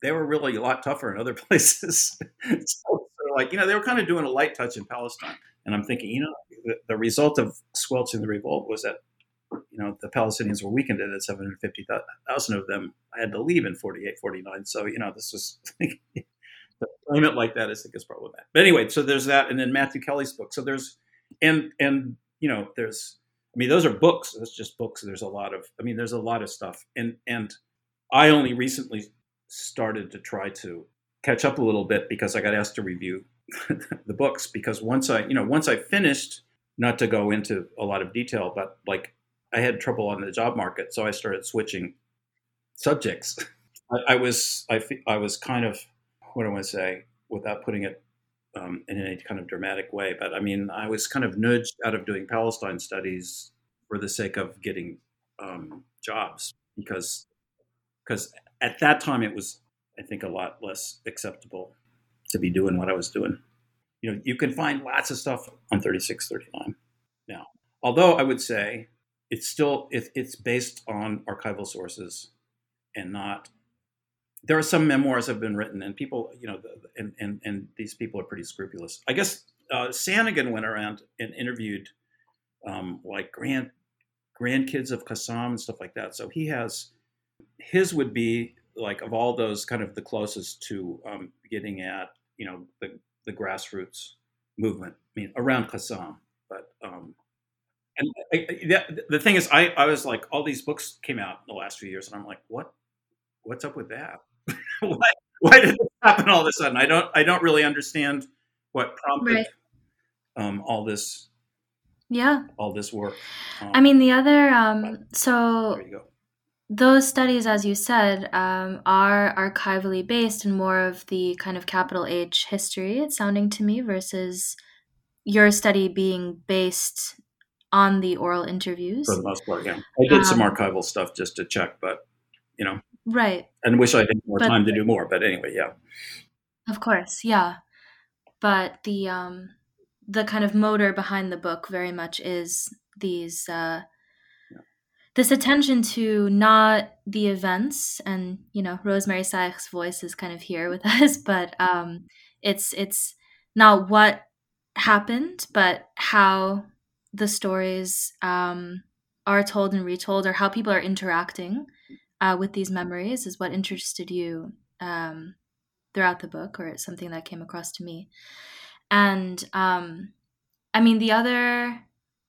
they were really a lot tougher in other places." so, like, you know, they were kind of doing a light touch in Palestine, and I'm thinking, you know, the, the result of squelching the revolt was that you know the Palestinians were weakened, and that 750,000 of them I had to leave in 48, 49. So you know, this was to frame like that, I think is problematic. But anyway, so there's that, and then Matthew Kelly's book. So there's, and and you know, there's, I mean, those are books. That's just books. There's a lot of, I mean, there's a lot of stuff, and and I only recently started to try to catch up a little bit because I got asked to review the books because once I, you know, once I finished, not to go into a lot of detail, but like I had trouble on the job market, so I started switching subjects. I, I was I, I was kind of what do I want to say without putting it um, in any kind of dramatic way. But I mean, I was kind of nudged out of doing Palestine studies for the sake of getting um, jobs because because at that time it was I think a lot less acceptable to be doing what I was doing. You know, you can find lots of stuff on 3639 now. Although I would say it's still it, it's based on archival sources and not there are some memoirs have been written, and people, you know, and and and these people are pretty scrupulous. I guess uh, Sanagan went around and interviewed um, like grand grandkids of Qassam and stuff like that. So he has his would be like of all those kind of the closest to um, getting at you know the the grassroots movement. I mean around Qassam, but um, and I, I, the thing is, I I was like all these books came out in the last few years, and I'm like, what what's up with that? why, why did this happen all of a sudden? I don't I don't really understand what prompted right. um, all this yeah all this work um, i mean the other um so those studies as you said um, are archivally based and more of the kind of capital h history it's sounding to me versus your study being based on the oral interviews. For the most part yeah. I did um, some archival stuff just to check but you know. Right. And wish i had more but, time to do more but anyway yeah. Of course yeah. But the um the kind of motor behind the book very much is these uh, this attention to not the events and you know rosemary Sayigh's voice is kind of here with us but um, it's it's not what happened but how the stories um, are told and retold or how people are interacting uh, with these memories is what interested you um, throughout the book or it's something that came across to me. And um, I mean, the other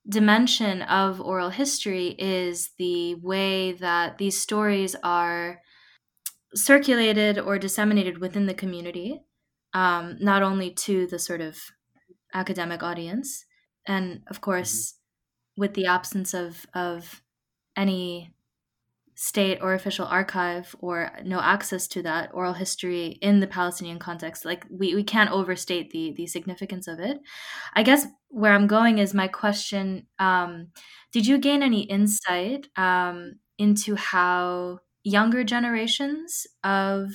dimension of oral history is the way that these stories are circulated or disseminated within the community, um, not only to the sort of academic audience, and of course, mm-hmm. with the absence of of any state or official archive or no access to that oral history in the Palestinian context. Like we, we can't overstate the the significance of it. I guess where I'm going is my question: um, Did you gain any insight um, into how younger generations of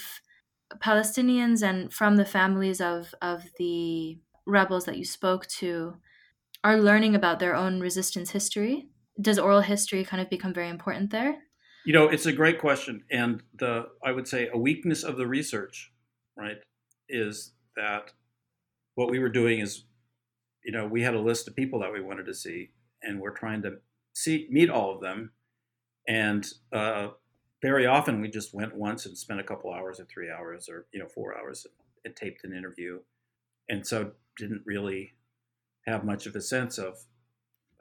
Palestinians and from the families of of the rebels that you spoke to are learning about their own resistance history? Does oral history kind of become very important there? You know, it's a great question, and the I would say a weakness of the research, right, is that what we were doing is, you know, we had a list of people that we wanted to see, and we're trying to see meet all of them, and uh, very often we just went once and spent a couple hours or three hours or you know four hours and taped an interview, and so didn't really have much of a sense of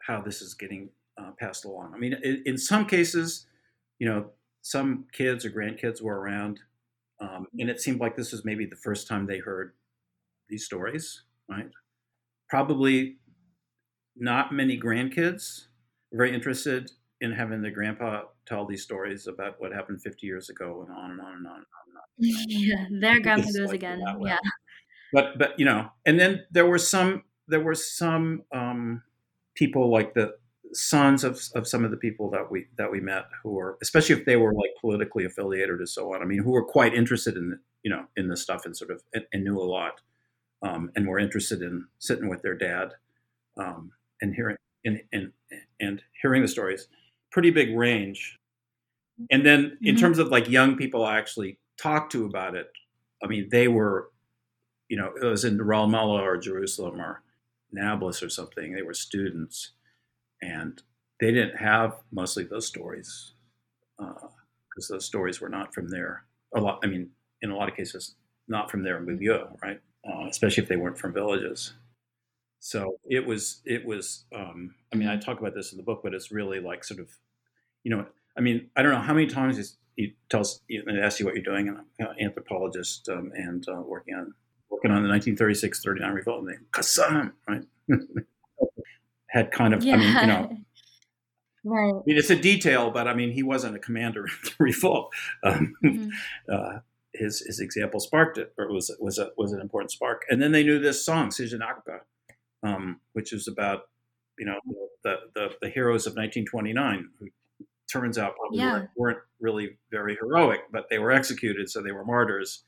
how this is getting uh, passed along. I mean, in, in some cases you know, some kids or grandkids were around, um, and it seemed like this was maybe the first time they heard these stories, right? Probably not many grandkids very interested in having their grandpa tell these stories about what happened 50 years ago and on and on and on and on. Yeah, their grandpa goes like again. Yeah. But but you know, and then there were some there were some um, people like the sons of, of some of the people that we that we met who were especially if they were like politically affiliated or so on i mean who were quite interested in you know in this stuff and sort of and, and knew a lot um, and were interested in sitting with their dad um, and hearing and, and and hearing the stories pretty big range and then in mm-hmm. terms of like young people i actually talked to about it i mean they were you know it was in ramallah or jerusalem or nablus or something they were students and they didn't have mostly those stories because uh, those stories were not from there. A lot, I mean, in a lot of cases, not from their milieu, right? Uh, especially if they weren't from villages. So it was, it was. Um, I mean, I talk about this in the book, but it's really like sort of, you know, I mean, I don't know how many times he tells, he asks you what you're doing, and I'm an anthropologist um, and uh, working on working on the 1936-39 revolt, and they Qassam, right? had kind of, yeah. I mean, you know, right. I mean, it's a detail, but I mean, he wasn't a commander in the revolt. Um, mm-hmm. uh, his his example sparked it, or was was a was an important spark. And then they knew this song, Sijin um, which is about you know the, the the heroes of 1929 who turns out probably yeah. weren't, weren't really very heroic, but they were executed, so they were martyrs.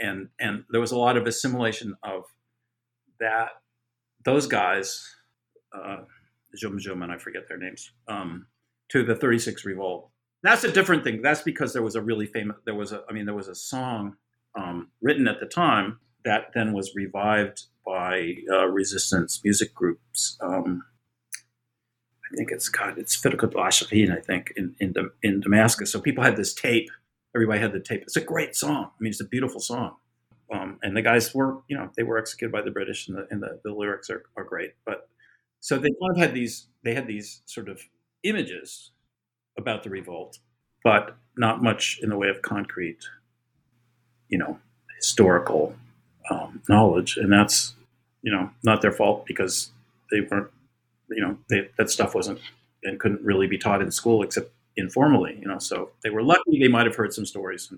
And and there was a lot of assimilation of that those guys uh, Jum and I forget their names, um, to the 36 Revolt. That's a different thing. That's because there was a really famous, there was a, I mean, there was a song um, written at the time that then was revived by uh, resistance music groups. Um, I think it's God, it's al I think, in, in, in Damascus. So people had this tape. Everybody had the tape. It's a great song. I mean, it's a beautiful song. Um, and the guys were, you know, they were executed by the British, and the, and the, the lyrics are, are great. But so they kind of had these, they had these sort of images about the revolt, but not much in the way of concrete, you know, historical um, knowledge. And that's, you know, not their fault because they weren't you know, they, that stuff wasn't and couldn't really be taught in school except informally, you know. So they were lucky; they might have heard some stories.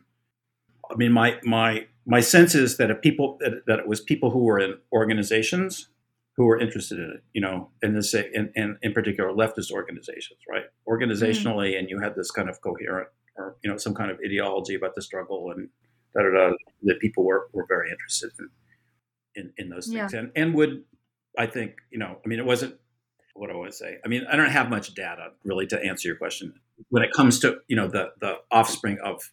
I mean, my my my sense is that if people that, that it was people who were in organizations who were interested in it, you know, and this and, and in particular leftist organizations, right? Organizationally, mm-hmm. and you had this kind of coherent or you know some kind of ideology about the struggle and da da da that people were were very interested in in, in those things yeah. and and would I think you know I mean it wasn't what do I say? I mean, I don't have much data really to answer your question when it comes to you know the the offspring of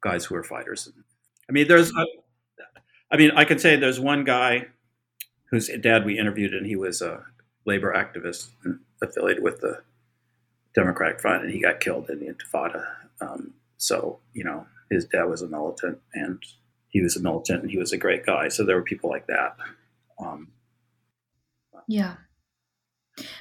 guys who are fighters. I mean, there's, a, I mean, I can say there's one guy whose dad we interviewed, and he was a labor activist affiliated with the Democratic Front, and he got killed in the Intifada. Um, so you know, his dad was a militant, and he was a militant, and he was a great guy. So there were people like that. Um, yeah.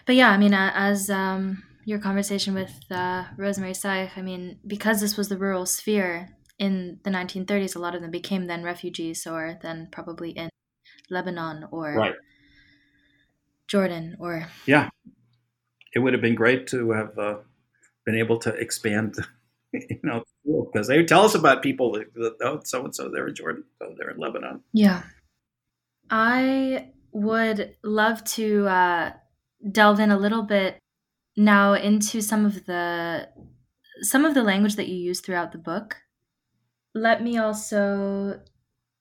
But yeah, I mean, uh, as um, your conversation with uh, Rosemary Sayigh, I mean, because this was the rural sphere in the 1930s, a lot of them became then refugees or then probably in Lebanon or right. Jordan or. Yeah. It would have been great to have uh, been able to expand, you know, because they would tell us about people that, oh, so and so, they're in Jordan, so they're in Lebanon. Yeah. I would love to uh, delve in a little bit now into some of the some of the language that you use throughout the book. Let me also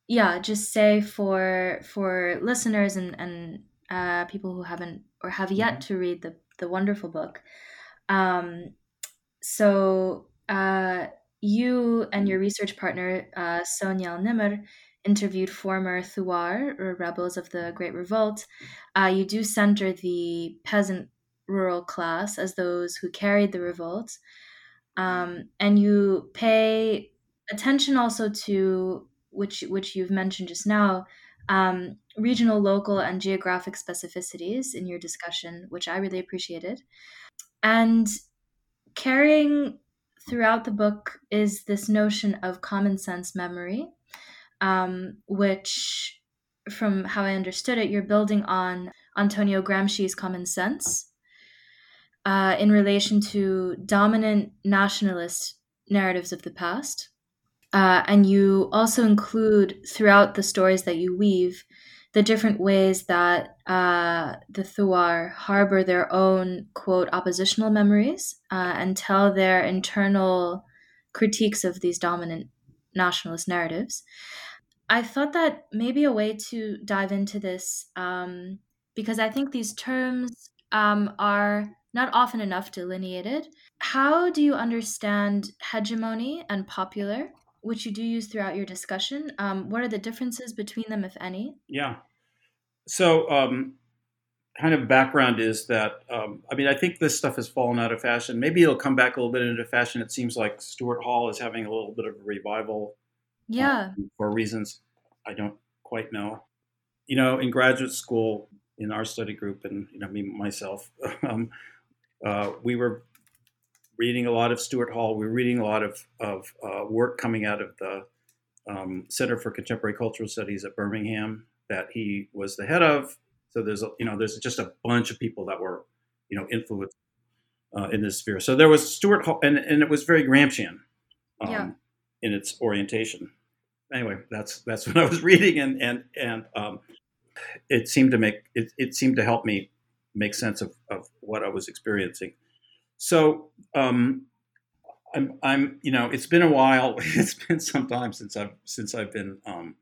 yeah, just say for for listeners and and uh, people who haven't or have yet mm-hmm. to read the the wonderful book. Um, so uh, you and your research partner uh, Sonia Nimr interviewed former Thuar, or rebels of the Great Revolt, uh, you do center the peasant rural class as those who carried the revolt. Um, and you pay attention also to which which you've mentioned just now um, regional local and geographic specificities in your discussion which i really appreciated and carrying throughout the book is this notion of common sense memory um, which, from how I understood it, you're building on Antonio Gramsci's common sense uh, in relation to dominant nationalist narratives of the past. Uh, and you also include throughout the stories that you weave the different ways that uh, the Thuar harbor their own, quote, oppositional memories uh, and tell their internal critiques of these dominant nationalist narratives. I thought that maybe a way to dive into this, um, because I think these terms um, are not often enough delineated. How do you understand hegemony and popular, which you do use throughout your discussion? Um, what are the differences between them, if any? Yeah. So, um, kind of background is that um, I mean I think this stuff has fallen out of fashion. Maybe it'll come back a little bit into fashion. It seems like Stuart Hall is having a little bit of a revival yeah. Um, for reasons I don't quite know. You know, in graduate school, in our study group, and you know, me myself, um, uh, we were reading a lot of Stuart Hall. We were reading a lot of of uh, work coming out of the um, Center for Contemporary Cultural Studies at Birmingham that he was the head of. So there's a, you know there's just a bunch of people that were you know influenced uh, in this sphere. So there was Stuart Hall, and, and it was very Gramscian um, yeah. In its orientation anyway, that's that's what I was reading, and and and um, it seemed to make it, it seemed to help me make sense of, of what I was experiencing. So um, I'm I'm you know it's been a while. It's been some time since I've since I've been um,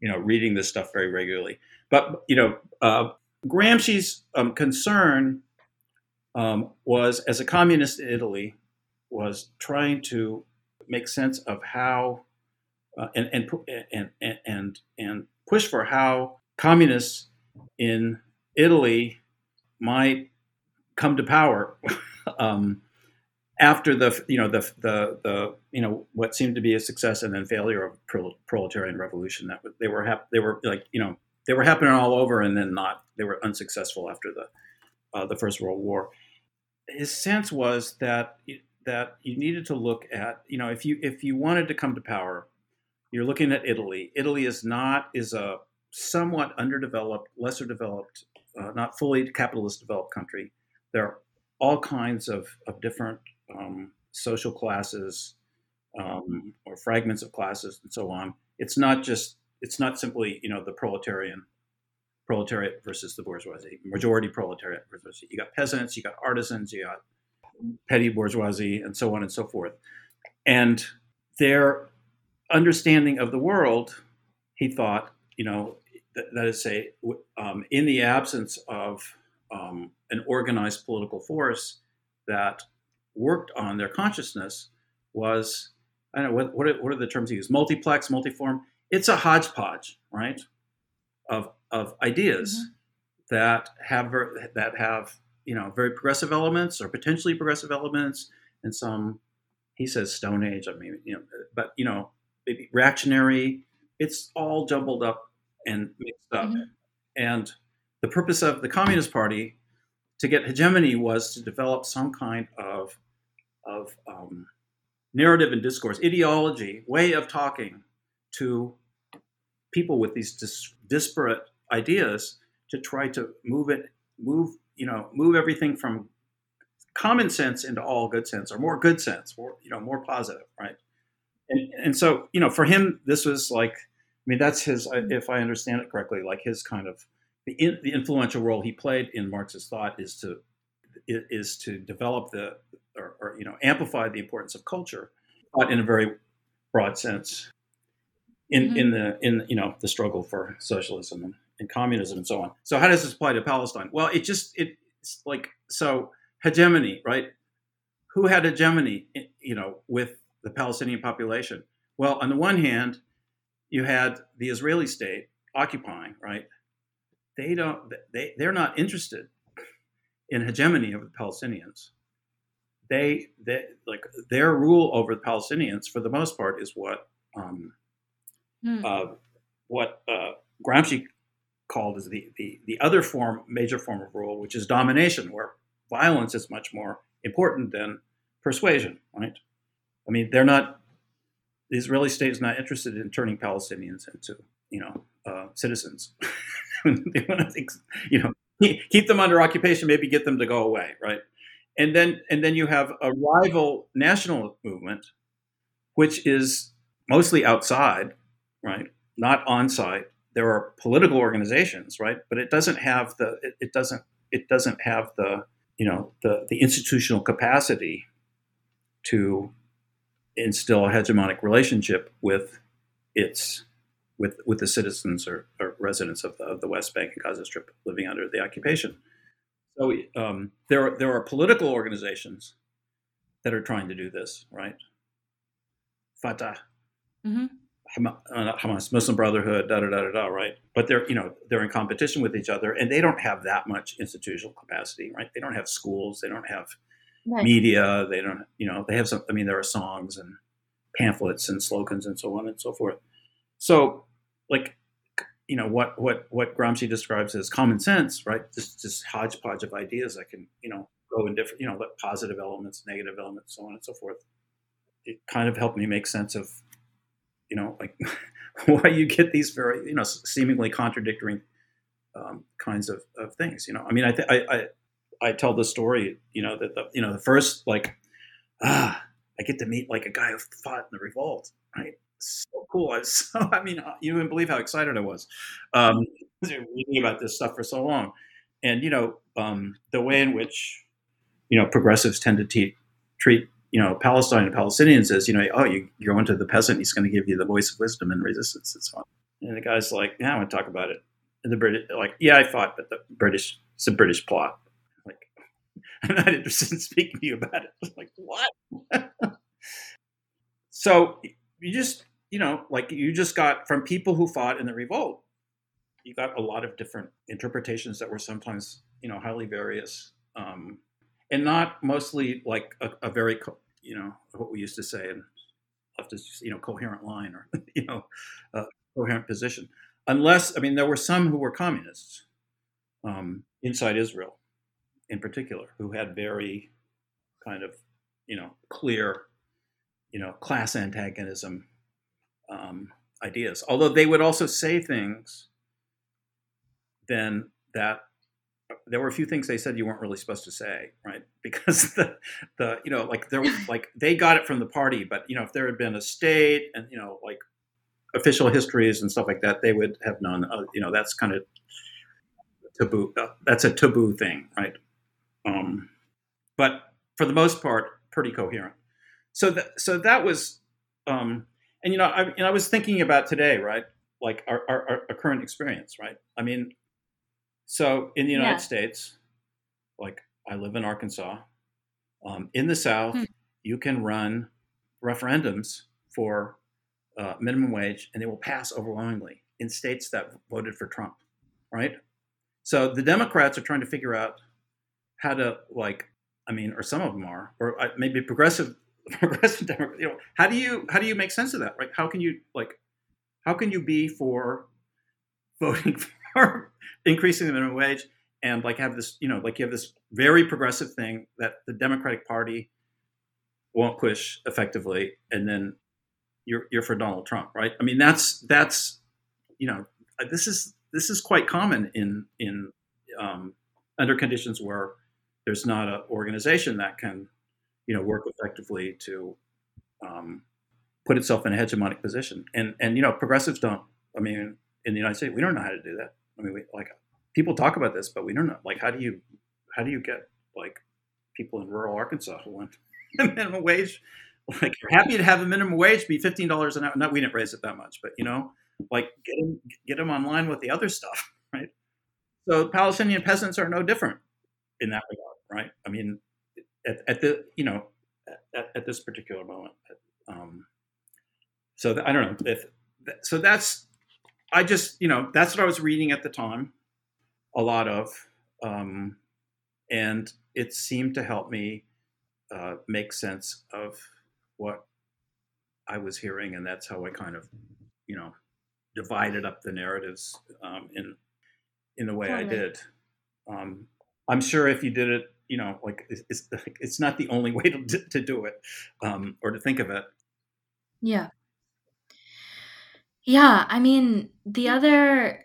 you know reading this stuff very regularly. But you know uh, Gramsci's um, concern um, was as a communist in Italy was trying to make sense of how uh, and, and, and, and, and push for how communists in Italy might come to power um, after the you know the the the you know what seemed to be a success and then failure of pro- proletarian revolution that they were hap- they were like you know they were happening all over and then not they were unsuccessful after the uh, the First World War. His sense was that that you needed to look at you know if you if you wanted to come to power, you're looking at Italy. Italy is not is a somewhat underdeveloped, lesser developed, uh, not fully capitalist developed country. There are all kinds of, of different um, social classes um, or fragments of classes and so on. It's not just it's not simply you know the proletarian proletariat versus the bourgeoisie, majority proletariat versus you got peasants, you got artisans, you got petty bourgeoisie, and so on and so forth. And their understanding of the world, he thought, you know, that, that is say, um, in the absence of um, an organized political force that worked on their consciousness, was I don't know what what are, what are the terms he used? Multiplex, multiform. It's a hodgepodge, right? Of of ideas mm-hmm. that have that have you know very progressive elements or potentially progressive elements, and some he says Stone Age. I mean, you know, but you know, maybe reactionary. It's all jumbled up and mixed up, mm-hmm. and the purpose of the Communist Party to get hegemony was to develop some kind of of um, narrative and discourse, ideology, way of talking to people with these dis- disparate ideas to try to move it, move you know, move everything from common sense into all good sense or more good sense, more you know, more positive, right? And and so you know, for him, this was like, I mean, that's his, if I understand it correctly, like his kind of the, in, the influential role he played in Marxist thought is to is to develop the or, or you know amplify the importance of culture, but in a very broad sense, in mm-hmm. in the in you know the struggle for socialism and and communism and so on. So how does this apply to Palestine? Well, it just it's like so hegemony, right? Who had hegemony, you know, with the Palestinian population? Well, on the one hand, you had the Israeli state occupying, right? They don't they they're not interested in hegemony of the Palestinians. They they like their rule over the Palestinians for the most part is what um, hmm. uh, what uh, Gramsci called as the, the, the other form, major form of rule, which is domination, where violence is much more important than persuasion, right? I mean, they're not, the Israeli state is not interested in turning Palestinians into, you know, uh, citizens. they want to, you know, keep them under occupation, maybe get them to go away, right? And then, and then you have a rival national movement, which is mostly outside, right? Not on site, there are political organizations, right? But it doesn't have the it, it doesn't it doesn't have the you know the the institutional capacity to instill a hegemonic relationship with its with with the citizens or, or residents of the, of the West Bank and Gaza Strip living under the occupation. So um, there are, there are political organizations that are trying to do this, right? Fatah, mm-hmm. Uh, Hamas, Muslim Brotherhood, da da da da da, right? But they're you know they're in competition with each other, and they don't have that much institutional capacity, right? They don't have schools, they don't have right. media, they don't you know they have some. I mean, there are songs and pamphlets and slogans and so on and so forth. So, like, you know what what what Gramsci describes as common sense, right? Just just hodgepodge of ideas that can you know go in different you know positive elements, negative elements, so on and so forth. It kind of helped me make sense of you know, like why you get these very, you know, seemingly contradictory um, kinds of, of things. You know, I mean, I, th- I, I, I tell the story, you know, that the, you know, the first like, ah, I get to meet like a guy who fought in the revolt, right? So cool. I was so, I mean, uh, you wouldn't believe how excited I was um, reading about this stuff for so long. And, you know, um, the way in which, you know, progressives tend to te- treat you know, Palestine and Palestinians is, you know, oh, you, you're going to the peasant, he's going to give you the voice of wisdom and resistance and so on. And the guy's like, yeah, I want to talk about it. And the British, like, yeah, I fought, but the British, it's a British plot. Like, I'm not interested in speaking to you about it. Like, what? so you just, you know, like you just got from people who fought in the revolt, you got a lot of different interpretations that were sometimes, you know, highly various um, and not mostly like a, a, very, you know, what we used to say and leftist, you know, coherent line or you know, coherent position. Unless, I mean, there were some who were communists um, inside Israel, in particular, who had very kind of, you know, clear, you know, class antagonism um, ideas. Although they would also say things then that there were a few things they said you weren't really supposed to say, right? Because the, the you know, like there like they got it from the party, but you know, if there had been a state and you know, like official histories and stuff like that, they would have known. Uh, you know, that's kind of taboo. Uh, that's a taboo thing, right? Um, but for the most part, pretty coherent. So that so that was, um, and you know, I, and I was thinking about today, right? Like our, our, our current experience, right? I mean, so in the United yeah. States, like I live in Arkansas, um, in the South, hmm. you can run referendums for uh, minimum wage, and they will pass overwhelmingly in states that voted for Trump, right? So the Democrats are trying to figure out how to like, I mean, or some of them are, or uh, maybe progressive, progressive Democrats. You know, how do you how do you make sense of that? Right? How can you like, how can you be for voting for increasing the minimum wage and like have this, you know, like you have this very progressive thing that the Democratic Party won't push effectively, and then you're you're for Donald Trump, right? I mean, that's that's you know, this is this is quite common in in um, under conditions where there's not an organization that can you know work effectively to um, put itself in a hegemonic position. And and you know, progressives don't. I mean, in the United States, we don't know how to do that. I mean, we, like people talk about this, but we don't know. Like, how do you how do you get like people in rural Arkansas who want a minimum wage? Like, you're happy to have a minimum wage be fifteen dollars an hour. No, we didn't raise it that much, but you know, like get them get them online with the other stuff, right? So Palestinian peasants are no different in that regard, right? I mean, at, at the you know at, at this particular moment. Um, so I don't know if so. That's I just, you know, that's what I was reading at the time, a lot of, um, and it seemed to help me uh, make sense of what I was hearing, and that's how I kind of, you know, divided up the narratives um, in in the way totally. I did. Um, I'm sure if you did it, you know, like it's it's not the only way to to do it um, or to think of it. Yeah. Yeah, I mean, the other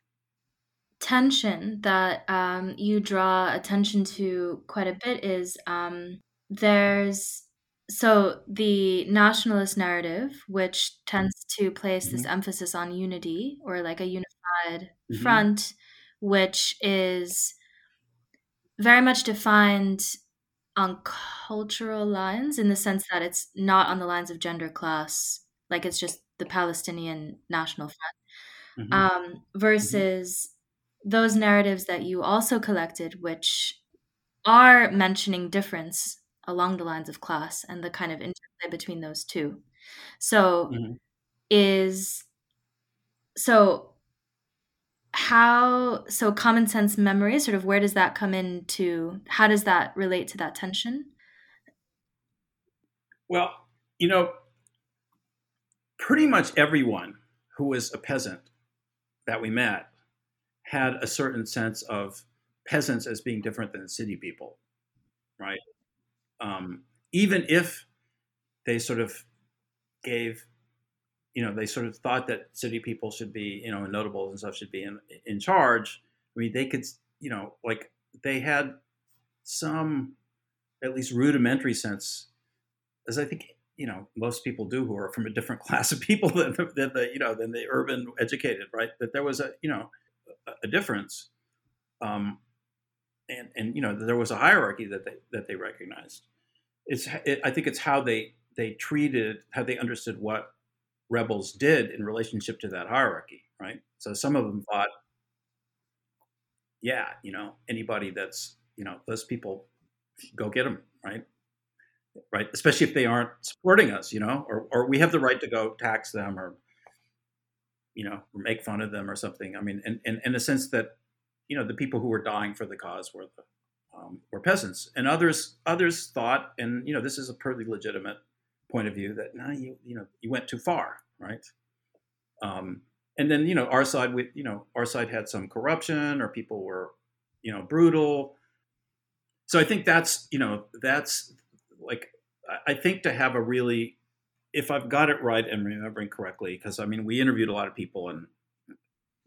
tension that um, you draw attention to quite a bit is um, there's so the nationalist narrative, which tends to place this mm-hmm. emphasis on unity or like a unified mm-hmm. front, which is very much defined on cultural lines in the sense that it's not on the lines of gender class, like it's just the Palestinian National Front, mm-hmm. um, mm-hmm. versus mm-hmm. those narratives that you also collected, which are mentioning difference along the lines of class and the kind of interplay between those two. So, mm-hmm. is so how so common sense memory sort of where does that come into how does that relate to that tension well you know pretty much everyone who was a peasant that we met had a certain sense of peasants as being different than city people, right? Um, even if they sort of gave, you know, they sort of thought that city people should be, you know, notables and stuff should be in in charge. I mean, they could, you know, like they had some at least rudimentary sense, as I think you know most people do who are from a different class of people than, than the you know than the urban educated right? That there was a you know a, a difference um, and and you know there was a hierarchy that they that they recognized. It's it, i think it's how they they treated how they understood what rebels did in relationship to that hierarchy right? So some of them thought yeah you know anybody that's you know those people go get them right right? Especially if they aren't supporting us, you know, or, or we have the right to go tax them or, you know, make fun of them or something. I mean, and, in, in a sense that, you know, the people who were dying for the cause were the, um, were peasants, and others others thought, and you know, this is a perfectly legitimate point of view that nah, you you know you went too far, right? Um, and then you know our side, we you know our side had some corruption, or people were you know brutal. So I think that's you know that's like I think to have a really if I've got it right and remembering correctly, because I mean we interviewed a lot of people and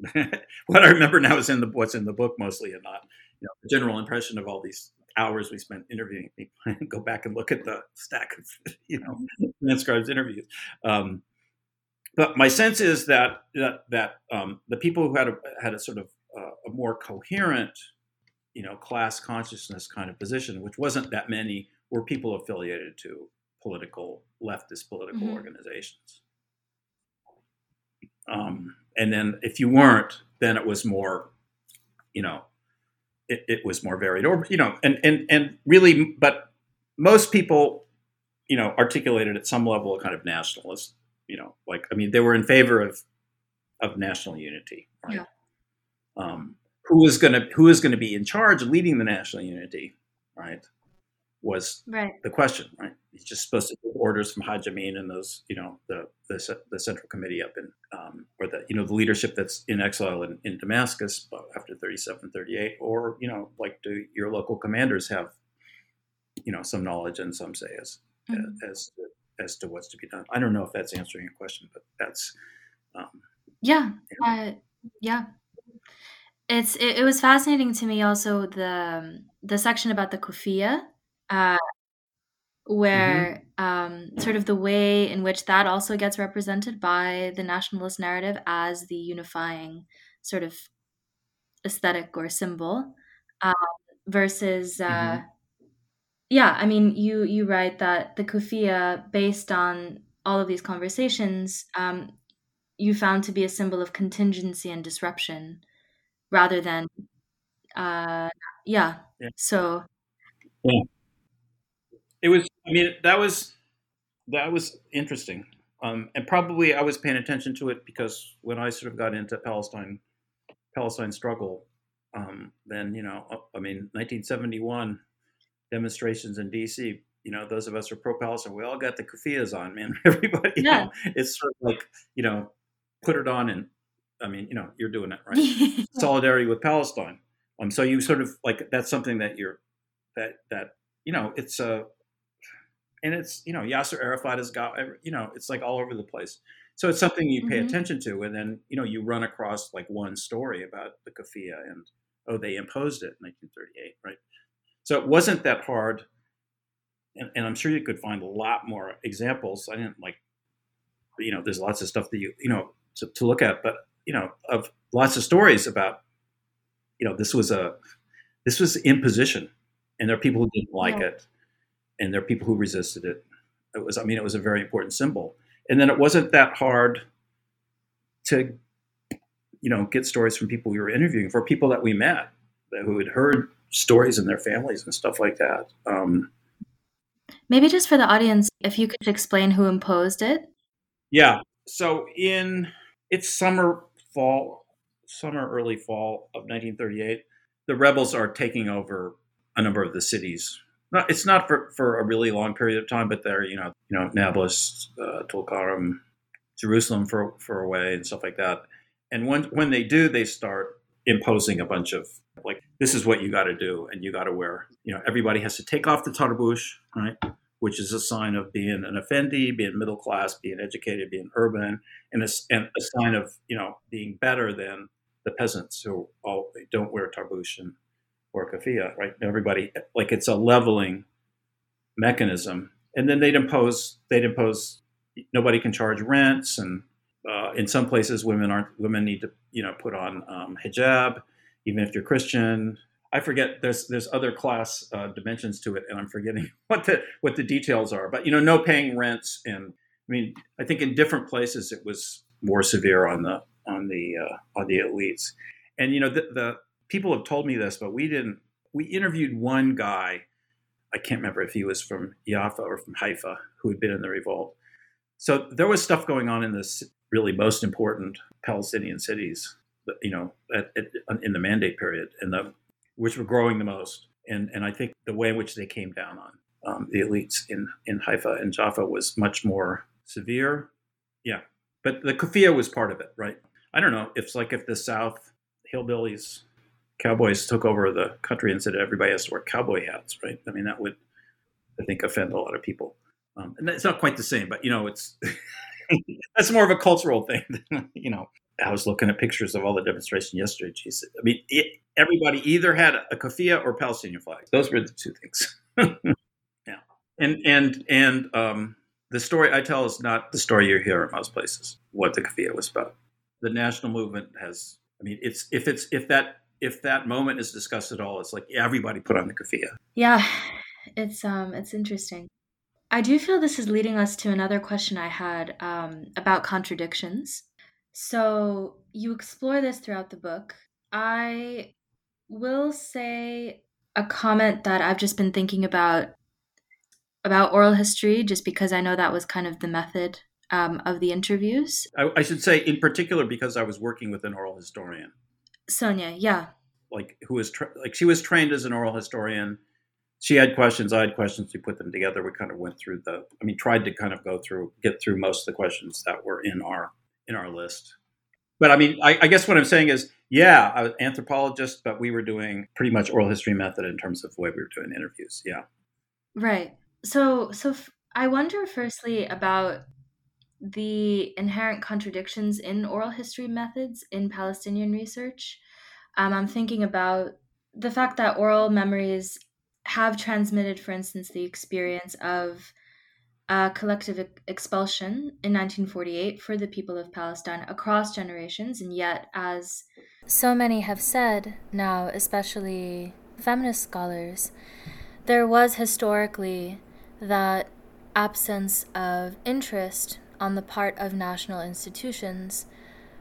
what I remember now is in the what's in the book mostly, and not you know the general impression of all these hours we spent interviewing people. and Go back and look at the stack of you know transcribes interviews. Um, but my sense is that that that um, the people who had a had a sort of uh, a more coherent, you know, class consciousness kind of position, which wasn't that many, were people affiliated to political leftist political mm-hmm. organizations. Um, and then if you weren't, then it was more, you know, it, it was more varied, or you know, and and and really, but most people, you know, articulated at some level a kind of nationalist, you know, like I mean, they were in favor of of national unity, right? Yeah. Um, who is going to who is going to be in charge of leading the national unity, right? Was right. the question, right? He's just supposed to give orders from Haj Amin and those, you know, the, the, the Central Committee up in, um, or the, you know, the leadership that's in exile in, in Damascus after 37, 38, or, you know, like do your local commanders have, you know, some knowledge and some say as, mm-hmm. as, to, as to what's to be done. I don't know if that's answering your question, but that's, um, yeah, uh, yeah. It's, it, it was fascinating to me also the, the section about the kufiya uh, mm-hmm. where mm-hmm. um, sort of the way in which that also gets represented by the nationalist narrative as the unifying sort of aesthetic or symbol um, versus uh, mm-hmm. yeah i mean you you write that the kufiya based on all of these conversations um, you found to be a symbol of contingency and disruption rather than uh, yeah. yeah. so yeah. I mean, that was that was interesting, um, and probably I was paying attention to it because when I sort of got into Palestine, Palestine struggle, um, then you know, I mean, 1971 demonstrations in D.C. You know, those of us who are pro-Palestine, we all got the kufiyas on, man. Everybody, yeah. Know, it's sort of like you know, put it on, and I mean, you know, you're doing it right. Solidarity with Palestine. Um, so you sort of like that's something that you're that that you know, it's a and it's you know Yasser Arafat has got you know it's like all over the place. So it's something you pay mm-hmm. attention to, and then you know you run across like one story about the kufiya and oh they imposed it in 1938, right? So it wasn't that hard, and, and I'm sure you could find a lot more examples. I didn't like, you know, there's lots of stuff that you you know to, to look at, but you know of lots of stories about you know this was a this was imposition, and there are people who didn't like yeah. it and there are people who resisted it. It was, I mean, it was a very important symbol. And then it wasn't that hard to, you know, get stories from people we were interviewing, for people that we met who had heard stories in their families and stuff like that. Um, Maybe just for the audience, if you could explain who imposed it. Yeah. So in it's summer, fall, summer, early fall of 1938, the rebels are taking over a number of the cities not, it's not for, for a really long period of time, but they're, you know, you know, Nablus, uh, Jerusalem for, for a way and stuff like that. And when, when they do, they start imposing a bunch of like, this is what you got to do. And you got to wear, you know, everybody has to take off the tarbush, right? Which is a sign of being an effendi, being middle class, being educated, being urban, and a, and a sign of, you know, being better than the peasants who all don't wear tarbush and or kafia, right? Everybody like it's a leveling mechanism, and then they'd impose they'd impose nobody can charge rents, and uh, in some places women aren't women need to you know put on um, hijab, even if you're Christian. I forget there's there's other class uh, dimensions to it, and I'm forgetting what the what the details are. But you know, no paying rents, and I mean, I think in different places it was more severe on the on the uh, on the elites, and you know the, the people have told me this, but we didn't. We interviewed one guy. I can't remember if he was from Jaffa or from Haifa, who had been in the revolt. So there was stuff going on in this really most important Palestinian cities, you know, at, at, in the mandate period, and the which were growing the most. and and I think the way in which they came down on um, the elites in in Haifa and Jaffa was much more severe. Yeah, but the kufiyya was part of it, right? I don't know. It's like if the South hillbillies, cowboys took over the country and said everybody has to wear cowboy hats, right? I mean, that would, I think, offend a lot of people. Um, and it's not quite the same, but you know, it's that's more of a cultural thing. you know, I was looking at pictures of all the demonstration yesterday. Geez, I mean, it, everybody either had a kufiyya or Palestinian flag. Those were the two things. yeah, and and and um, the story I tell is not the story you hear in most places. What the kufiyya was about. The national movement has. I mean, it's if it's if that if that moment is discussed at all, it's like everybody put on the kufiyya. Yeah, it's um, it's interesting. I do feel this is leading us to another question I had um, about contradictions. So you explore this throughout the book. I will say a comment that I've just been thinking about about oral history, just because I know that was kind of the method um, of the interviews. I, I, should say, in particular, because I was working with an oral historian. Sonia, yeah. Like who was tra- like she was trained as an oral historian she had questions, I had questions. We put them together. We kind of went through the. I mean, tried to kind of go through, get through most of the questions that were in our in our list. But I mean, I, I guess what I'm saying is, yeah, I was anthropologist, but we were doing pretty much oral history method in terms of the way we were doing interviews. Yeah. Right. So, so f- I wonder firstly about the inherent contradictions in oral history methods in Palestinian research. Um, I'm thinking about the fact that oral memories have transmitted, for instance, the experience of a collective expulsion in 1948 for the people of Palestine across generations, and yet, as so many have said now, especially feminist scholars, there was historically that absence of interest on the part of national institutions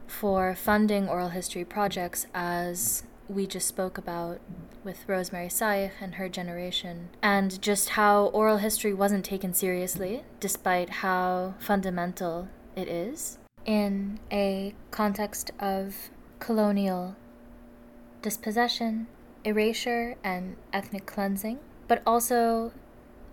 for funding oral history projects as we just spoke about with Rosemary Sayigh and her generation, and just how oral history wasn't taken seriously, despite how fundamental it is, in a context of colonial dispossession, erasure, and ethnic cleansing, but also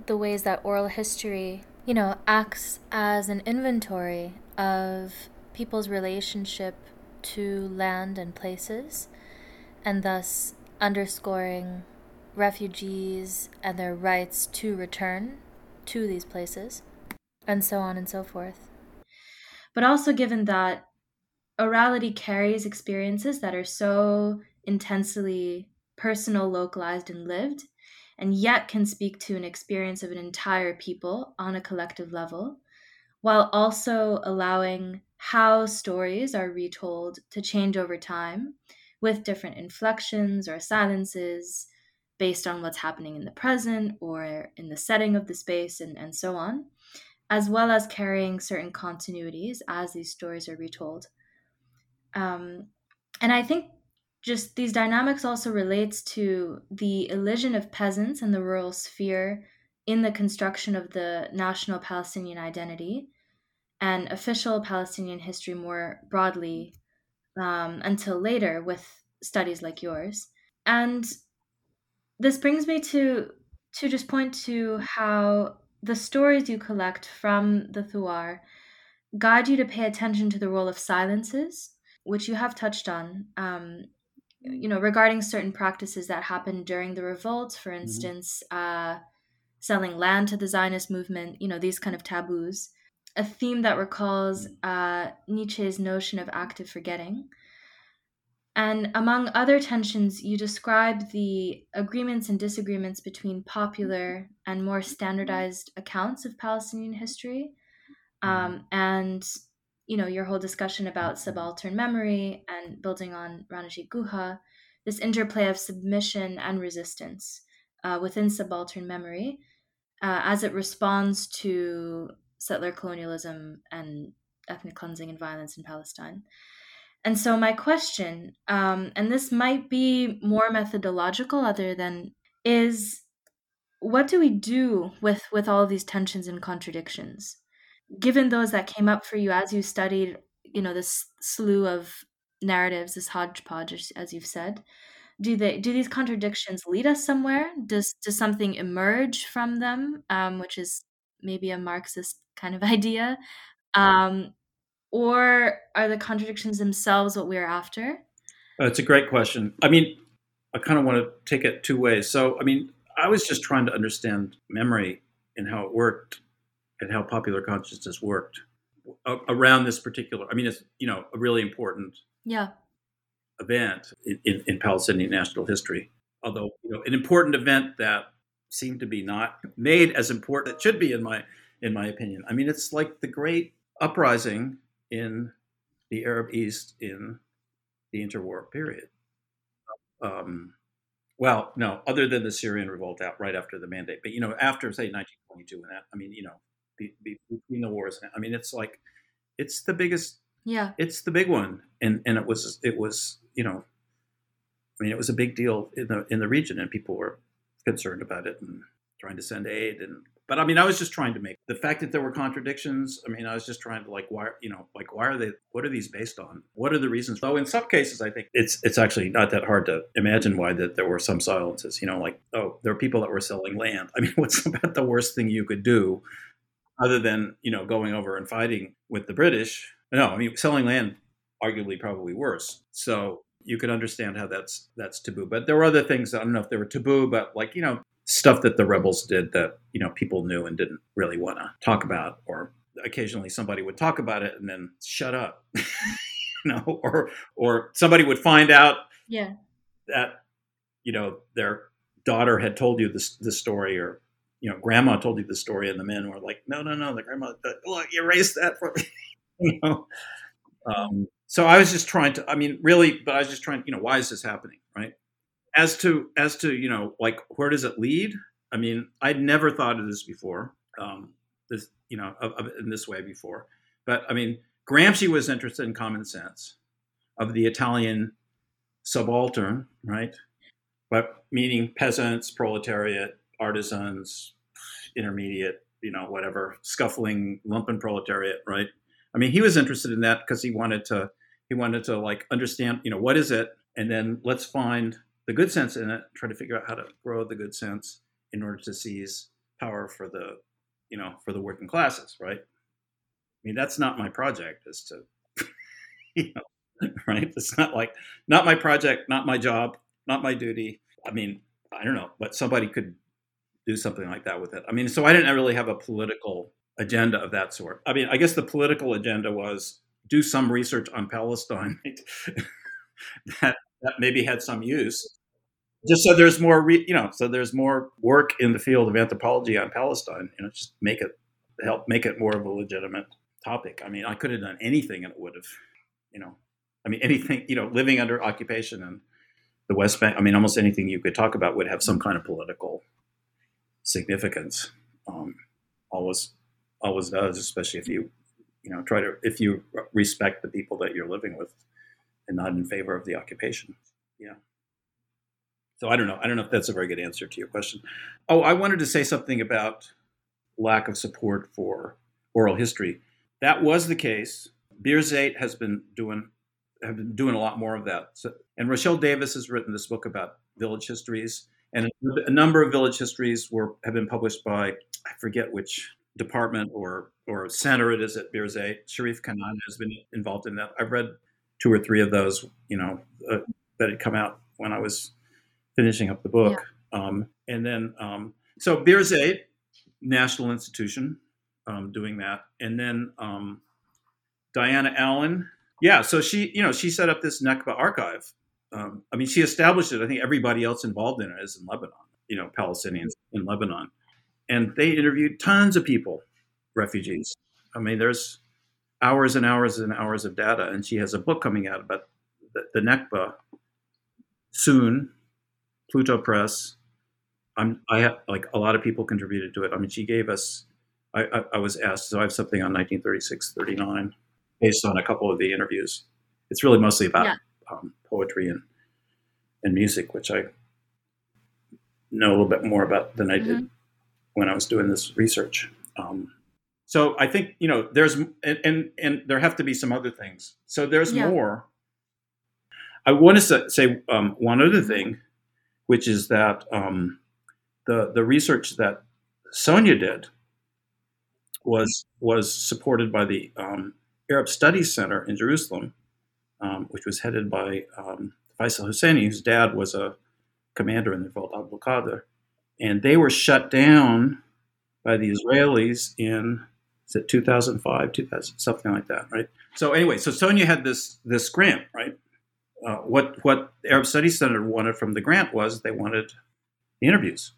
the ways that oral history, you know, acts as an inventory of people's relationship to land and places and thus underscoring refugees and their rights to return to these places, and so on and so forth. But also, given that orality carries experiences that are so intensely personal, localized, and lived, and yet can speak to an experience of an entire people on a collective level, while also allowing how stories are retold to change over time with different inflections or silences based on what's happening in the present or in the setting of the space and, and so on, as well as carrying certain continuities as these stories are retold. Um, and I think just these dynamics also relates to the elision of peasants and the rural sphere in the construction of the national Palestinian identity and official Palestinian history more broadly um, until later with studies like yours. And this brings me to to just point to how the stories you collect from the Thuar guide you to pay attention to the role of silences, which you have touched on. Um, you know, regarding certain practices that happened during the revolt, for mm-hmm. instance, mm-hmm. uh, selling land to the Zionist movement, you know, these kind of taboos. A theme that recalls uh, Nietzsche's notion of active forgetting. And among other tensions, you describe the agreements and disagreements between popular and more standardized accounts of Palestinian history, um, and you know your whole discussion about subaltern memory and building on Ranajit Guha, this interplay of submission and resistance uh, within subaltern memory uh, as it responds to settler colonialism and ethnic cleansing and violence in Palestine. And so, my question, um, and this might be more methodological, other than is what do we do with with all these tensions and contradictions, given those that came up for you as you studied, you know, this slew of narratives, this hodgepodge, as you've said. do they do these contradictions lead us somewhere? Does does something emerge from them, um, which is maybe a Marxist kind of idea, um, or are the contradictions themselves what we're after? It's a great question. I mean, I kind of want to take it two ways. So, I mean, I was just trying to understand memory and how it worked and how popular consciousness worked around this particular. I mean, it's you know a really important yeah event in, in, in Palestinian national history. Although you know, an important event that seemed to be not made as important it should be in my in my opinion. I mean, it's like the great uprising in the Arab East in the interwar period. Um, well, no, other than the Syrian revolt out right after the mandate, but you know, after say 1922 and that, I mean, you know, be, be, between the wars, I mean, it's like it's the biggest. Yeah, it's the big one, and and it was it was you know, I mean, it was a big deal in the in the region, and people were concerned about it and trying to send aid and but I mean, I was just trying to make the fact that there were contradictions. I mean, I was just trying to like, why, you know, like, why are they? What are these based on? What are the reasons? Though in some cases, I think it's it's actually not that hard to imagine why that there were some silences. You know, like, oh, there are people that were selling land. I mean, what's about the worst thing you could do, other than you know going over and fighting with the British? No, I mean, selling land arguably probably worse. So you could understand how that's that's taboo. But there were other things. I don't know if they were taboo, but like you know, stuff that the rebels did that you know people knew and didn't really want to talk about or occasionally somebody would talk about it and then shut up you know or or somebody would find out yeah that you know their daughter had told you this this story or you know grandma told you the story and the men were like no no no the grandma look erase that for me. you know? Um, so i was just trying to i mean really but i was just trying you know why is this happening right? As to as to you know like where does it lead? I mean i'd never thought of this before um, this you know of, of, in this way before. But i mean gramsci was interested in common sense of the italian subaltern right? But meaning peasants proletariat artisans intermediate you know whatever scuffling lumpen proletariat right i mean he was interested in that because he wanted to he wanted to like understand you know what is it and then let's find the good sense in it, try to figure out how to grow the good sense in order to seize power for the, you know, for the working classes, right? I mean, that's not my project, is to, you know, right? It's not like, not my project, not my job, not my duty. I mean, I don't know, but somebody could do something like that with it. I mean, so I didn't really have a political agenda of that sort. I mean, I guess the political agenda was do some research on Palestine that that maybe had some use just so there's more, re, you know, so there's more work in the field of anthropology on Palestine, you know, just make it help make it more of a legitimate topic. I mean, I could have done anything and it would have, you know, I mean, anything, you know, living under occupation and the West Bank. I mean, almost anything you could talk about would have some kind of political significance. Um, always, always does, especially if you, you know, try to if you respect the people that you're living with, and not in favor of the occupation. Yeah. So I don't know. I don't know if that's a very good answer to your question. Oh, I wanted to say something about lack of support for oral history. That was the case. Birzeit has been doing have been doing a lot more of that. So, and Rochelle Davis has written this book about village histories, and a, number of village histories were have been published by I forget which department or or center it is at Birzeit. Sharif Kanaana has been involved in that. I've read two or three of those, you know, uh, that had come out when I was finishing up the book. Yeah. Um, and then, um, so Birzeit, national institution, um, doing that. And then um, Diana Allan, yeah, so she, you know, she set up this Nakba archive. Um, I mean, she established it. I think everybody else involved in it is in Lebanon, you know, Palestinians in Lebanon. And they interviewed tons of people, refugees. I mean, there's hours and hours and hours of data. And she has a book coming out about the, the Nakba soon Pluto Press. I'm, I have like a lot of people contributed to it. I mean, she gave us. I, I, I was asked, so I have something on 1936, 39, based on a couple of the interviews. It's really mostly about yeah. Um, poetry and and music, which I know a little bit more about than I mm-hmm. did when I was doing this research. Um, so I think you know there's and, and, and there have to be some other things. So there's yeah. more I want to say um, one other thing, which is that um, the the research that Sonia did was was supported by the um, Arab Studies Center in Jerusalem, um, which was headed by um, Faisal Husseini, whose dad was a commander in the revolt Abu Qadr, and they were shut down by the Israelis in is it 2005, 2000, something like that, right? So anyway, so Sonia had this this grant, right? Uh, what what Arab Studies Center wanted from the grant was they wanted the interviews.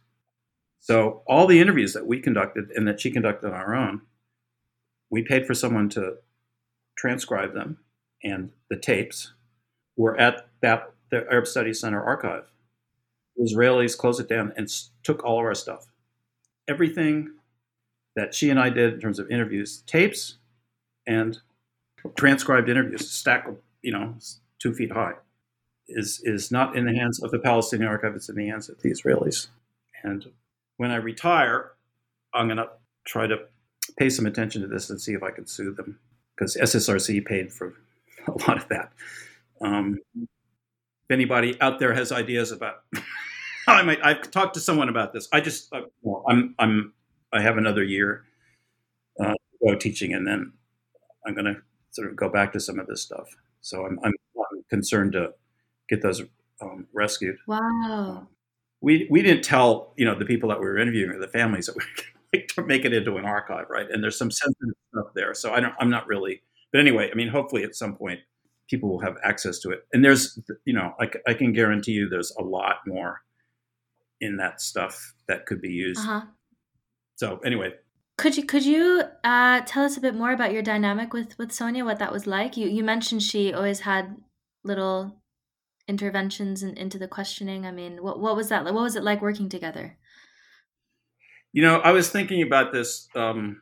So all the interviews that we conducted and that she conducted on our own, we paid for someone to transcribe them, and the tapes were at that the Arab Studies Center archive. The Israelis closed it down and took all of our stuff. Everything that she and I did in terms of interviews, tapes and transcribed interviews, stack, you know, two feet high, is is not in the hands of the Palestinian archive. It's in the hands of the Israelis. And when I retire, I'm going to try to pay some attention to this and see if I can sue them because SSRC paid for a lot of that. Um, if anybody out there has ideas about I might, I've talked to someone about this. I just, uh, well, I'm, I'm, I have another year uh, go teaching, and then I'm going to sort of go back to some of this stuff. So I'm, I'm, I'm concerned to get those um, rescued. Wow. We we didn't tell you know the people that we were interviewing or the families that we were to make it into an archive, right? And there's some sensitive stuff there, so I don't. I'm not really. But anyway, I mean, hopefully at some point people will have access to it. And there's, you know, I, I can guarantee you there's a lot more in that stuff that could be used. Uh-huh. So anyway, could you could you uh, tell us a bit more about your dynamic with with Sonia? What that was like? You you mentioned she always had little interventions in, into the questioning. I mean, what what was that? What was it like working together? You know, I was thinking about this, um,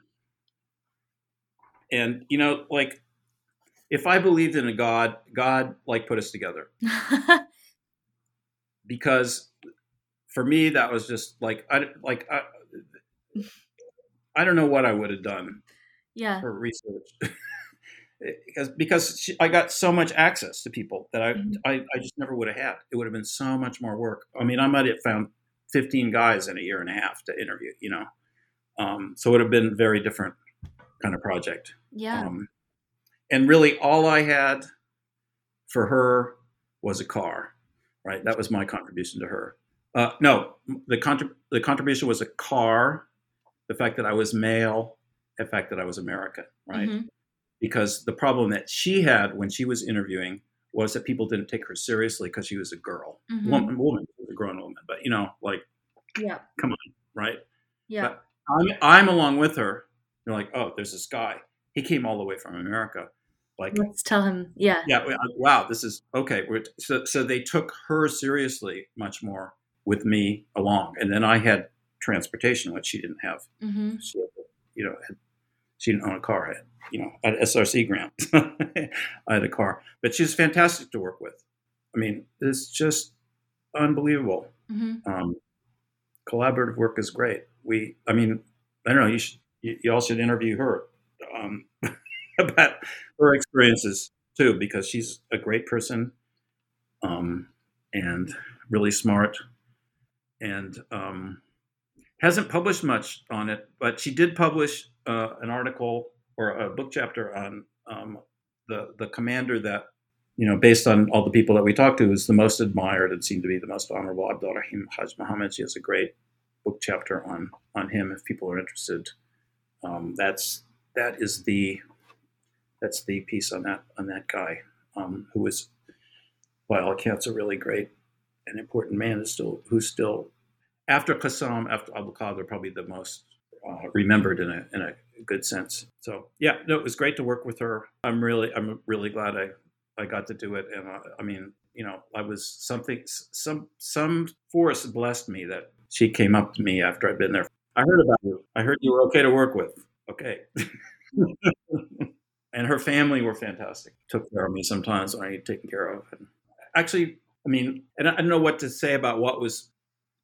and you know, like if I believed in a God, God like put us together. because for me, that was just like I like I, I don't know what I would have done. Yeah. For research. because because she, I got so much access to people that I, mm-hmm. I I just never would have had. It would have been so much more work. I mean, I might have found 15 guys in a year and a half to interview. You know, um, so it would have been very different kind of project. Yeah. Um, and really all I had for her was a car, right? That was my contribution to her. Uh, no, the, contrib- the contribution was a car, the fact that I was male, the fact that I was American, right? Mm-hmm. Because the problem that she had when she was interviewing was that people didn't take her seriously because she was a girl, mm-hmm. woman, woman, a grown woman. But you know, like, yeah, come on, right? Yeah, but I'm, I'm along with her. You're like, oh, there's this guy. He came all the way from America. Like let's tell him yeah. Yeah wow this is okay so, so they took her seriously much more with me along and then i had transportation which she didn't have. Mm-hmm. she you know had, she didn't own a car I had, you know at SSRC grant. I had a car. But she's fantastic to work with. I mean it's just unbelievable. Mm-hmm. um, collaborative work is great. We i mean i don't know you should you, you all should interview her um, about her experiences too, because she's a great person um, and really smart and um, hasn't published much on it, but she did publish uh, an article or a book chapter on um, the the commander that you know, based on all the people that we talked to, is the most admired and seemed to be the most honorable. Abdul Rahim Muhammad. She has a great book chapter on on him if people are interested. Um, that's that is the that's the piece on that on that guy um, who was, by all accounts, a really great and important man. Is still who's still after Qassam, after Abu Qadr, probably the most uh, remembered in a in a good sense. So yeah, no, it was great to work with her. I'm really I'm really glad I I got to do it, and I, uh, I mean, you know, I was something some some force blessed me that she came up to me after I'd been there. I heard about you. I heard you were okay to work with. Okay. and her family were fantastic. Took care of me sometimes when I needed taken care of. And actually, I mean, and I don't know what to say about what was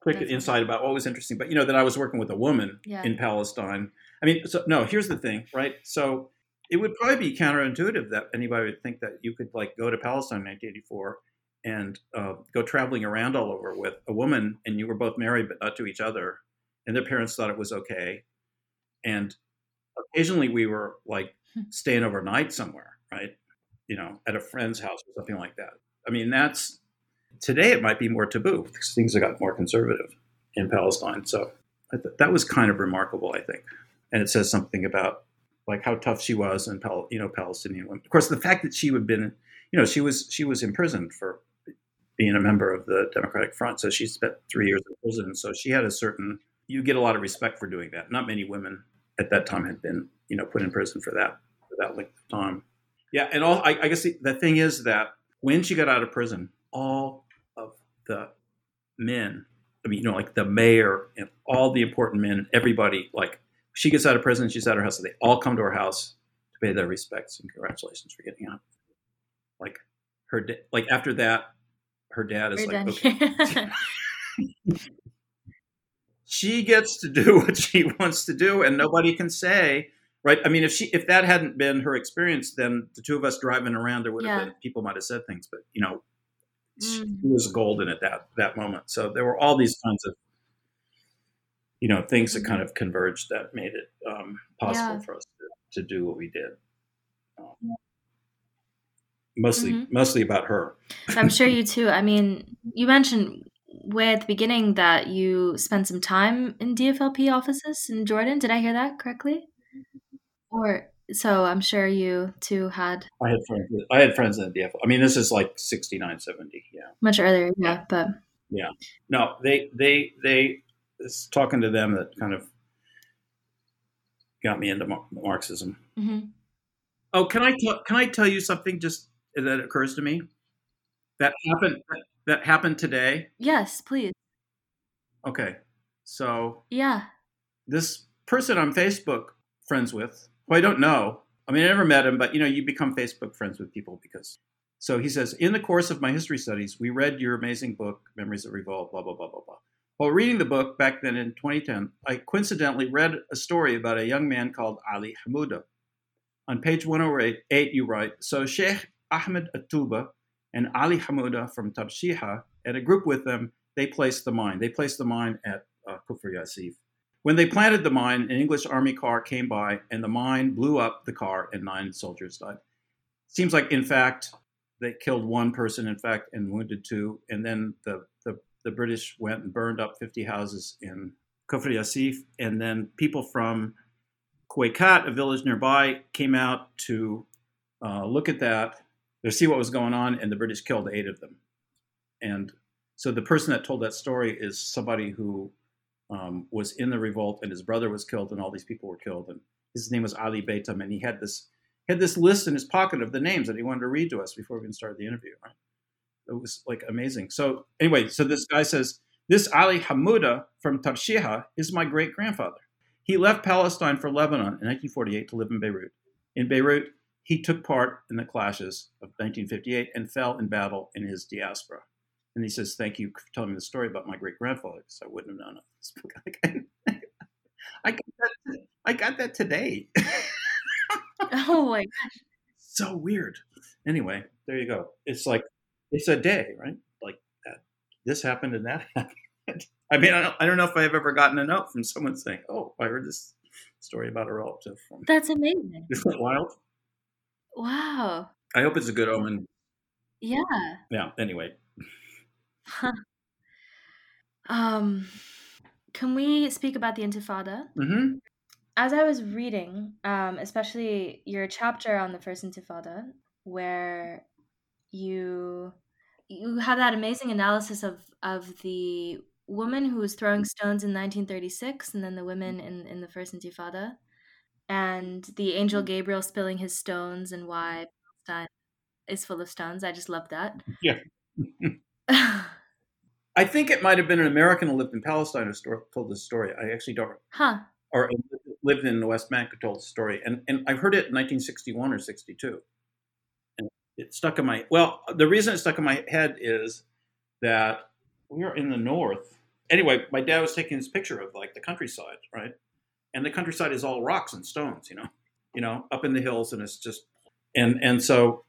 quick That's insight about what was interesting, but you know that I was working with a woman yeah. in Palestine. I mean, so no, here's the thing, right? So it would probably be counterintuitive that anybody would think that you could like go to Palestine in 1984 and uh, go traveling around all over with a woman, and you were both married but not to each other, and their parents thought it was okay, and occasionally we were like Hmm. staying overnight somewhere, right? You know, at a friend's house or something like that. I mean, that's today it might be more taboo because things have got more conservative in Palestine. So I th- that was kind of remarkable, I think, and it says something about like how tough she was and Pal- you know Palestinian women. Of course, the fact that she had been, you know, she was she was imprisoned for being a member of the Democratic Front, so she spent three years in prison. So she had a certain you get a lot of respect for doing that. Not many women at that time had been you know put in prison for that for that length of time. Yeah, and all I, I guess the, the thing is that when she got out of prison, all of the men, I mean, you know, like the mayor and all the important men, everybody, like she gets out of prison, she's at her house, so they all come to her house to pay their respects and congratulations for getting out. Like her, da- like after that, her dad is We're like, done okay. she gets to do what she wants to do and nobody can say right i mean if she if that hadn't been her experience then the two of us driving around there would have Yeah. been people might have said things but you know she Mm. was golden at that that moment so there were all these kinds of you know things that kind of converged that made it um, possible Yeah. for us to, to do what we did um, mostly Mhm. mostly about her I'm sure you too. I mean, you mentioned way at the beginning that you spent some time in DFLP offices in Jordan. Did I hear that correctly? Or so I'm sure you too had i had friends i had friends in the df i mean this is like 69 70 yeah much earlier, yeah. But yeah, No, they they they. It's talking to them that kind of got me into Mar- Marxism. mhm. Oh, can I tell, can I tell you something just that occurs to me that happened that happened today? yes, please, Okay, so yeah, this person on Facebook friends with, who I don't know. I mean, I never met him, but you know, you become Facebook friends with people because. So he says, in the course of my history studies, we read your amazing book, Memories of Revolt, blah blah blah blah blah. While reading the book back then in 2010, I coincidentally read a story about a young man called Ali Hamouda. On page 108, you write, so Sheikh Ahmed Atuba and Ali Hamouda from Tarshiha and a group with them, they placed the mine. They placed the mine at uh, Kufr Yasif. When they planted the mine, an English army car came by and the mine blew up the car and nine soldiers died. Seems like, in fact, they killed one person, in fact, and wounded two. And then the, the, the British went and burned up 50 houses in Kufr Yasif. And then people from Kuwaikat, a village nearby, came out to uh, look at that, to see what was going on, and the British killed eight of them. And so the person that told that story is somebody who um, was in the revolt, and his brother was killed, and all these people were killed. And his name was Ali Beitam, and he had this had this list in his pocket of the names that he wanted to read to us before we even started the interview. Right? It was like amazing. So anyway, so this guy says this Ali Hamouda from Tarshiha is my great grandfather. He left Palestine for Lebanon in 1948 to live in Beirut. In Beirut, he took part in the clashes of 1958 and fell in battle in his diaspora. And he says, "Thank you for telling me the story about my great grandfather, because I wouldn't have known it." I got that. I got that today. Oh my gosh. so weird. Anyway, there you go. It's like it's a day, right? Like that. This happened and that happened. I mean, I don't, I don't know if I've ever gotten a note from someone saying, "Oh, I heard this story about a relative from." That's amazing. Isn't that wild? Wow. I hope it's a good omen. Yeah. Yeah. Anyway, Um, can we speak about the Intifada? hmm As I was reading, um, especially your chapter on the first Intifada, where you you have that amazing analysis of of the woman who was throwing stones in 1936, and then the women in in the first Intifada, and the angel mm. Gabriel spilling his stones, and why Palestine is full of stones. I just love that. Yeah. I think it might have been an American who lived in Palestine who told this story. I actually don't, huh. or lived in the West Bank who told the story, and and I heard it in 1961 or 62, and it stuck in my. Well, the reason it stuck in my head is that we are in the north. Anyway, my dad was taking this picture of like the countryside, right? And the countryside is all rocks and stones, you know, you know, up in the hills, and it's just and and so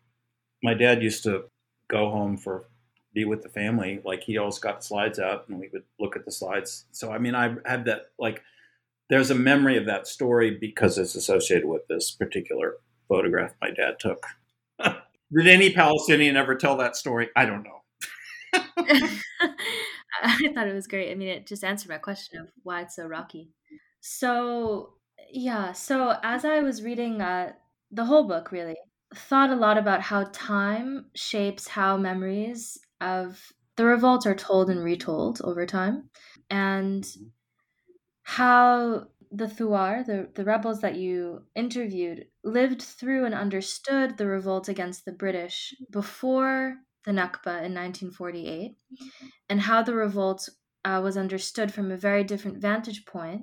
my dad used to go home for be with the family, like he always got the slides out and we would look at the slides. So I mean, I had that like there's a memory of that story because it's associated with this particular photograph my dad took. Did any Palestinian ever tell that story? I don't know. I thought it was great. I mean, it just answered my question of why it's so rocky. So, yeah, so as I was reading uh, the whole book, really, thought a lot about how time shapes how memories of the revolts are told and retold over time, and mm-hmm. how the Thuar, the, the rebels that you interviewed, lived through and understood the revolt against the British before the Nakba in 1948, and how the revolt uh, was understood from a very different vantage point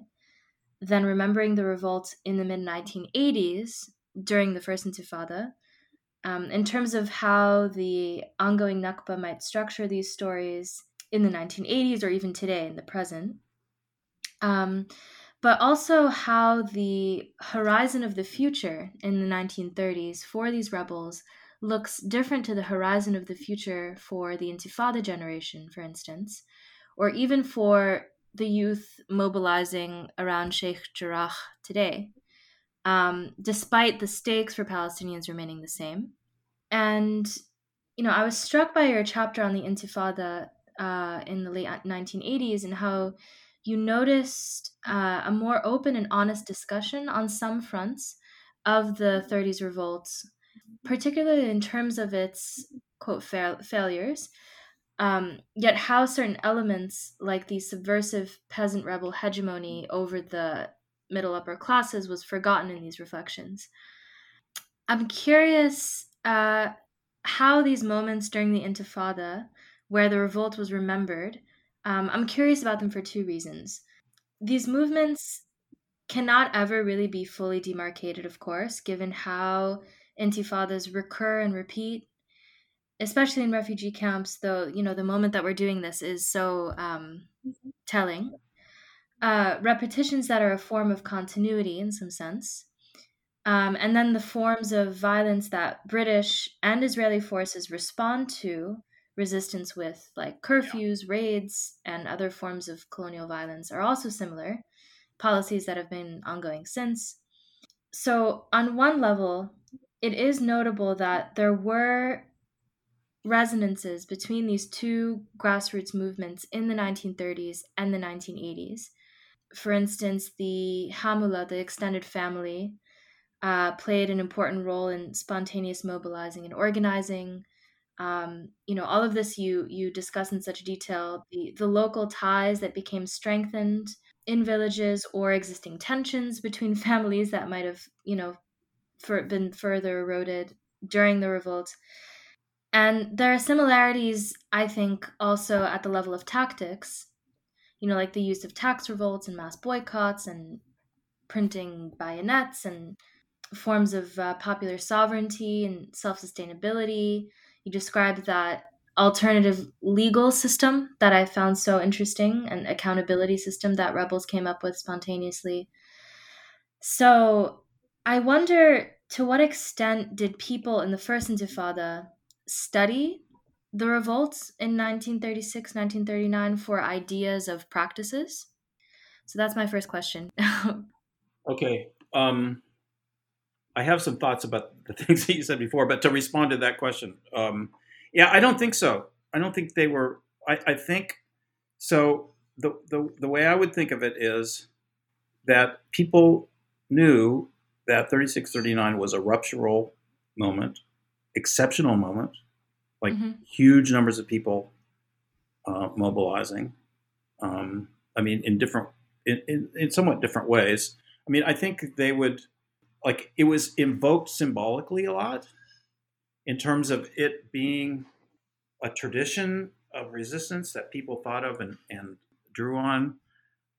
than remembering the revolt in the mid 1980s during the First Intifada. Um, in terms of how the ongoing Nakba might structure these stories in the 1980s or even today in the present. Um, but also how the horizon of the future in the 1930s for these rebels looks different to the horizon of the future for the Intifada generation, for instance, or even for the youth mobilizing around Sheikh Jarrah today, um, despite the stakes for Palestinians remaining the same. And, you know, I was struck by your chapter on the Intifada uh, in the late 1980s and how you noticed uh, a more open and honest discussion on some fronts of the 30s revolts, particularly in terms of its quote fail- failures. Um, yet, how certain elements like the subversive peasant rebel hegemony over the middle upper classes was forgotten in these reflections. I'm curious uh, how these moments during the Intifada, where the revolt was remembered, um, I'm curious about them for two reasons. These movements cannot ever really be fully demarcated, of course, given how intifadas recur and repeat, especially in refugee camps, though, you know, the moment that we're doing this is so um, telling. Uh, repetitions that are a form of continuity in some sense. Um, and then the forms of violence that British and Israeli forces respond to resistance with like curfews, raids, and other forms of colonial violence are also similar, policies that have been ongoing since. So, on one level, it is notable that there were resonances between these two grassroots movements in the 1930s and the 1980s. For instance, the Hamula, the extended family, uh, played an important role in spontaneous mobilizing and organizing um, you know all of this you you discuss in such detail the the local ties that became strengthened in villages or existing tensions between families that might have you know for, been further eroded during the revolt and there are similarities i think also at the level of tactics you know like the use of tax revolts and mass boycotts and printing bayanat and forms of uh, popular sovereignty and self-sustainability you described that alternative legal system that I found so interesting, an accountability system that rebels came up with spontaneously. So I wonder to what extent did people in the first Intifada study the revolts in 1936, 1939 for ideas of practices? So that's my first question. okay. Um, I have some thoughts about the things that you said before, but to respond to that question, um, yeah, I don't think so. I don't think they were. I, I think so. The, the the way I would think of it is that people knew that 3639 was a ruptural moment, exceptional moment, like mm-hmm. huge numbers of people uh, mobilizing. Um, I mean, in different, in, in, in somewhat different ways. I mean, I think they would like it was invoked symbolically a lot in terms of it being a tradition of resistance that people thought of and, and drew on.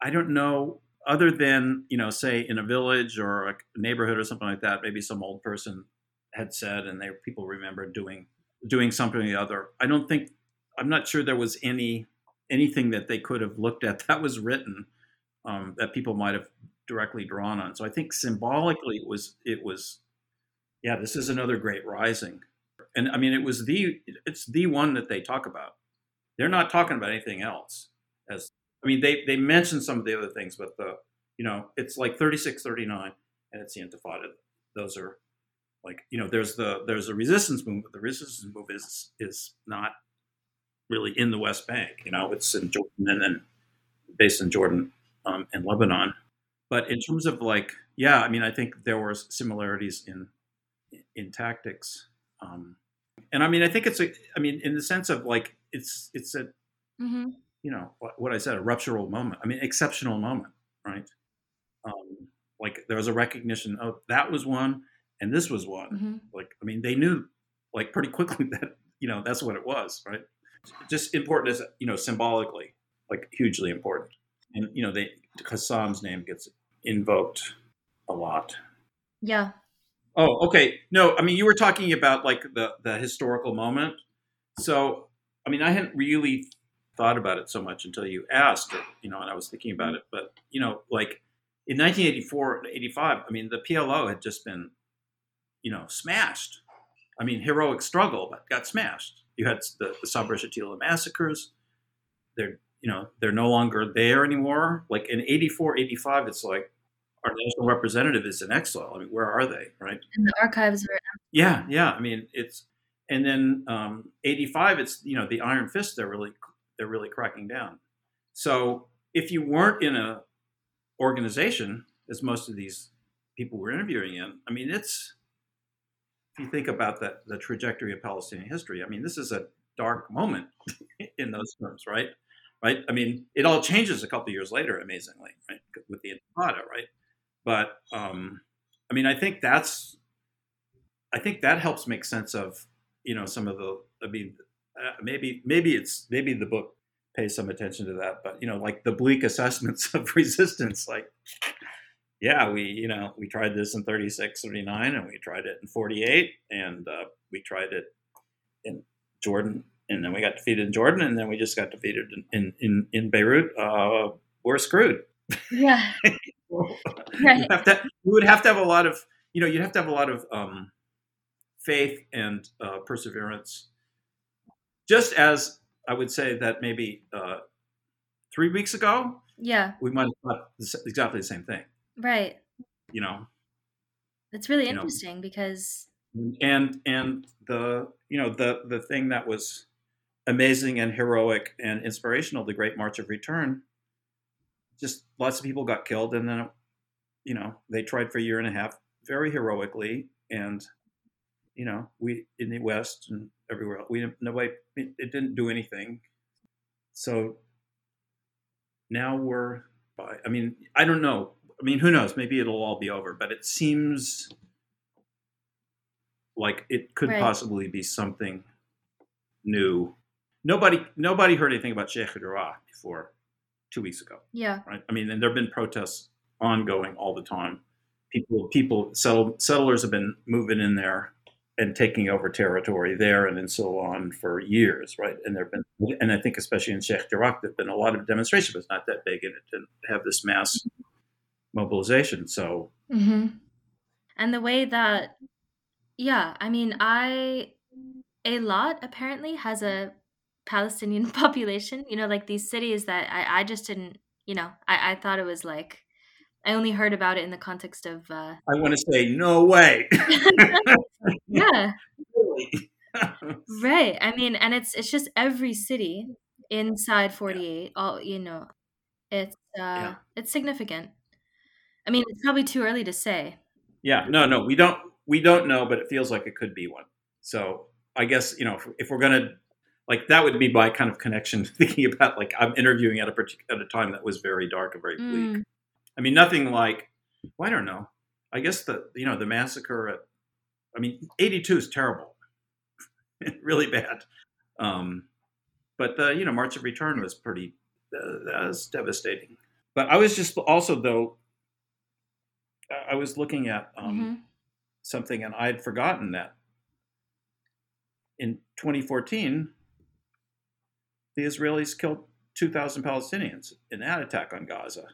I don't know, other than, you know, say in a village or a neighborhood or something like that, maybe some old person had said and they people remember doing doing something or the other. I don't think I'm not sure there was any anything that they could have looked at that was written um, that people might have directly drawn on. So I think symbolically it was it was yeah, this is another great rising. And I mean it was the it's the one that they talk about. they're not talking about anything else. As I mean, they they mention some of the other things, but the you know it's like 36, 39, and it's the Intifada. Those are like you know there's the there's a resistance movement. The resistance movement is is not really in the West Bank. You know, it's in Jordan and then based in Jordan um, and Lebanon. But in terms of like, yeah, I mean, I think there were similarities in in tactics. Um, and I mean, I think it's a, I mean, in the sense of like, it's, it's a, mm-hmm. you know, what, what, I said, a ruptural moment. I mean, exceptional moment, right? Um, like there was a recognition of that was one and this was one. Mm-hmm. Like, I mean, they knew like pretty quickly that, you know, that's what it was, right? Just important as, you know, symbolically, like hugely important. And, you know, they, Hassan's name gets invoked a lot. Yeah. Oh, okay. No, I mean you were talking about like the the historical moment. So, I mean, I hadn't really thought about it so much until you asked, or, you know, and I was thinking about it. But you know, like in 1984, 85, I mean, the PLO had just been, you know, smashed. I mean, heroic struggle, but got smashed. You had the, the Sabra Shatila massacres. They're, you know, they're no longer there anymore. Like in 84, 85, it's like our national representative is in exile. I mean, where are they, right? And the archives are. Yeah, yeah. I mean, it's and then um, '85. It's you know the Iron Fist. They're really they're really cracking down. So if you weren't in a organization, as most of these people were interviewing in, I mean, it's if you think about the the trajectory of Palestinian history. I mean, this is a dark moment in those terms, right? Right. I mean, it all changes a couple years later, amazingly, right, with the Intifada, right? But um, I mean, I think that's, I think that helps make sense of, you know, some of the. I mean, uh, maybe maybe it's maybe the book pays some attention to that, but you know, like the bleak assessments of resistance, like. Yeah, we you know we tried this in 36, 39, and we tried it in 48, and uh, we tried it in Jordan, and then we got defeated in Jordan, and then we just got defeated in in in, Beirut. Uh, we're screwed. Yeah. right. you, have to, you would have to have a lot of, you know, you'd have to have a lot of um, faith and uh, perseverance. Just as I would say that maybe uh, three weeks ago, yeah, we might have thought exactly the same thing. Right. You know, it's really interesting know. because and and the you know the the thing that was amazing and heroic and inspirational, the Great March of Return, just lots of people got killed, and then you know they tried for a year and a half very heroically, and you know we in the West and everywhere else, we nobody it, it didn't do anything. So now we're by. I mean, I don't know. I mean, who knows? Maybe it'll all be over, but it seems like it could right. possibly be something new. Nobody, nobody heard anything about Sheikh Jarrah before two weeks ago. Yeah. Right. I mean, and there have been protests ongoing all the time. People, people, settle, settlers have been moving in there and taking over territory there and, and so on for years, right? And there've been, and I think especially in Sheikh Jarrah, there've been a lot of demonstrations, but it's not that big, and it didn't have this mass mobilization. So, mm-hmm. and the way that, yeah, I mean, I, a lot apparently has a Palestinian population. You know, like these cities that I, I just didn't, you know, I, I thought it was like, I only heard about it in the context of. Uh, I want to say, no way. yeah. right. I mean, and it's it's just every city inside 48. Yeah. All you know, it's uh, yeah. it's significant. I mean, it's probably too early to say. Yeah. No. No. We don't. We don't know, but it feels like it could be one. So I guess you know if, if we're gonna like that would be my kind of connection thinking about like i'm interviewing at a particular at a time that was very dark and very bleak mm. i mean nothing like well, i don't know i guess the you know the massacre at i mean 82 is terrible really bad um but the you know march of return was pretty uh, that was devastating but i was just also though i was looking at um, mm-hmm. something and i had forgotten that in 2014 the Israelis killed 2,000 Palestinians in that attack on Gaza.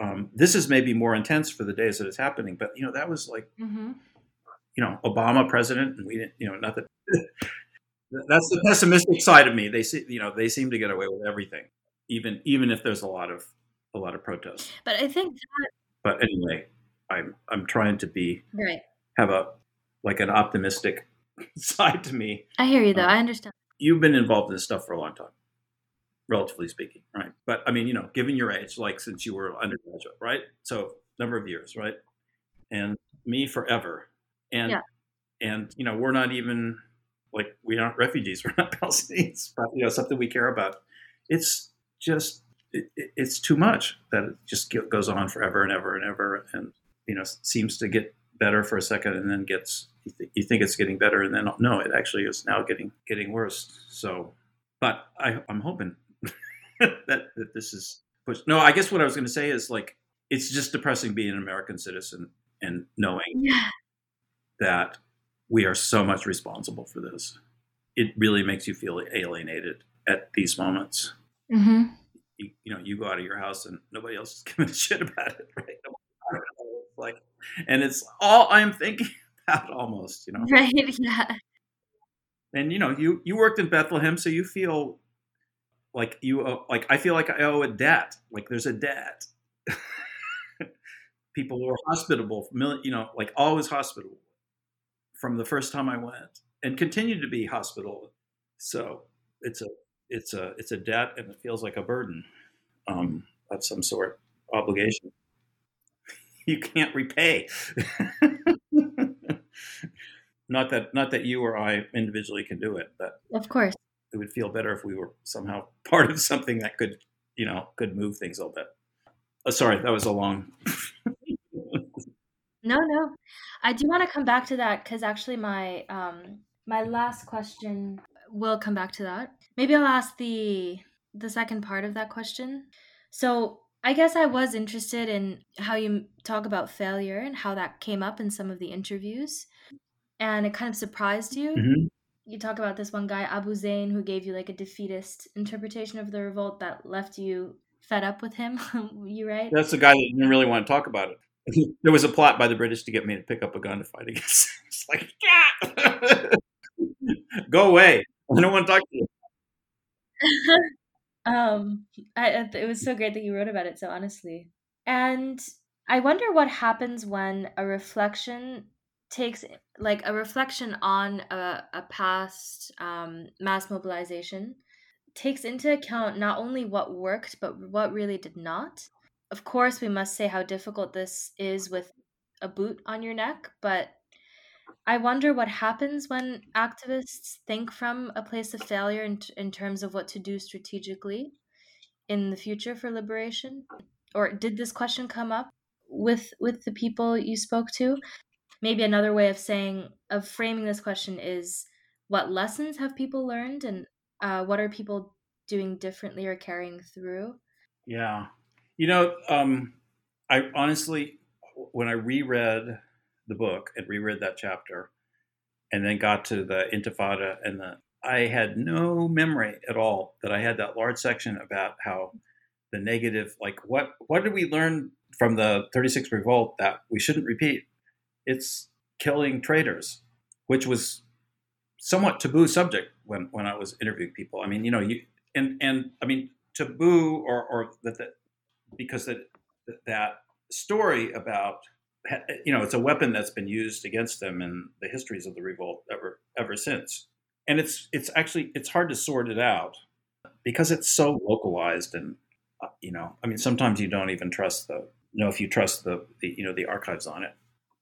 Um, this is maybe more intense for the days that it's happening, but you know that was like, mm-hmm. you know, Obama president, and we didn't, you know, nothing. that's the pessimistic side of me. They see, you know, they seem to get away with everything, even even if there's a lot of a lot of protests. But I think that. But anyway, I'm I'm trying to be right. Have a like an optimistic side to me. I hear you though. Um, I understand. You've been involved in this stuff for a long time, relatively speaking, right? But I mean, you know, given your age, like since you were undergraduate, right? So number of years, right? And me forever, and yeah. and you know, we're not even like we aren't refugees, we're not Palestinians, but you know, something we care about. It's just it, it's too much that it just goes on forever and ever and ever, and you know, seems to get better for a second and then gets you, th- you think it's getting better and then no, it actually is now getting getting worse. So, but I, I'm hoping that that this is pushed. No, I guess what I was going to say is like it's just depressing being an American citizen and knowing yeah. that we are so much responsible for this. It really makes you feel alienated at these moments. Mm-hmm. You, you, know, you go out of your house and nobody else is giving a shit about it, right? Like, and it's all I'm thinking about almost, you know. Right. Yeah. And you know, you you worked in Bethlehem, so you feel like you owe, like I feel like I owe a debt. Like there's a debt. People were hospitable, you know, like always hospitable from the first time I went, and continue to be hospitable. So it's a it's a it's a debt, and it feels like a burden um, of some sort, obligation. You can't repay. not that not that you or I individually can do it, but of course it would feel better if we were somehow part of something that could you know could move things a little bit. Oh, sorry, that was a long. no, no, I do want to come back to that because actually my um my last question will come back to that. Maybe I'll ask the the second part of that question. So I guess I was interested in how you talk about failure and how that came up in some of the interviews. And it kind of surprised you. Mm-hmm. You talk about this one guy, Abu Zain, who gave you like a defeatist interpretation of the revolt that left you fed up with him. you right? That's the guy that didn't really want to talk about it. There was a plot by the British to get me to pick up a gun to fight against. It's like, yeah! go away. I don't want to talk to you. Um, I, it was so great that you wrote about it so honestly. And I wonder what happens when a reflection takes like a reflection on a, a past um, mass mobilization takes into account not only what worked but what really did not of course we must say how difficult this is with a boot on your neck but I wonder what happens when activists think from a place of failure in, in terms of what to do strategically in the future for liberation. Or did this question come up with with the people you spoke to? Maybe another way of saying of framing this question is what lessons have people learned and uh, what are people doing differently or carrying through? Yeah, you know, um, I honestly, when I reread the book and reread that chapter, and then got to the Intifada and the. I had no memory at all that I had that large section about how the negative, like what what did we learn from the 36 revolt that we shouldn't repeat? It's killing traitors, which was somewhat taboo subject when when I was interviewing people. I mean, you know, you and and I mean taboo or or that, that because that that story about you know, it's a weapon that's been used against them in the histories of the revolt ever ever since. And it's it's actually it's hard to sort it out because it's so localized and uh, you know, I mean, sometimes you don't even trust the you know if you trust the, the you know the archives on it.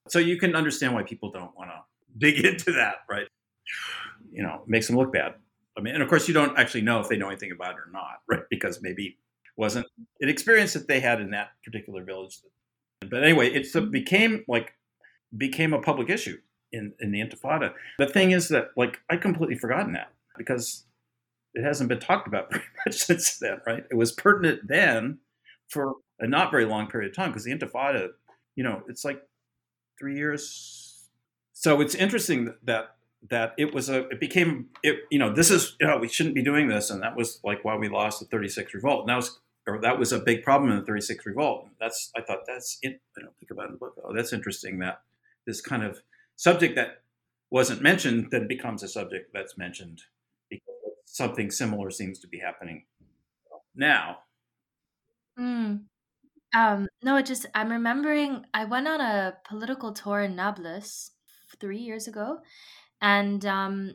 So you can understand why people don't want to dig into that, right? You know, it makes them look bad. I mean, and of course, you don't actually know if they know anything about it or not, right? Because maybe wasn't an experience that they had in that particular village that but anyway, it became like became a public issue in, in the Intifada. The thing is that like I'd completely forgotten that because it hasn't been talked about very much since then, right? It was pertinent then for a not very long period of time because the Intifada, you know, it's like three years. So it's interesting that that it was a it became it you know this is you know we shouldn't be doing this and that was like why we lost the 36 revolt and that was or that was a big problem in the 36 revolt. That's I thought that's it. I don't think about in the book. Oh, that's interesting that this kind of subject that wasn't mentioned then becomes a subject that's mentioned because something similar seems to be happening now. Mm. Um, no, it just I'm remembering I went on a political tour in Nablus three years ago, and um,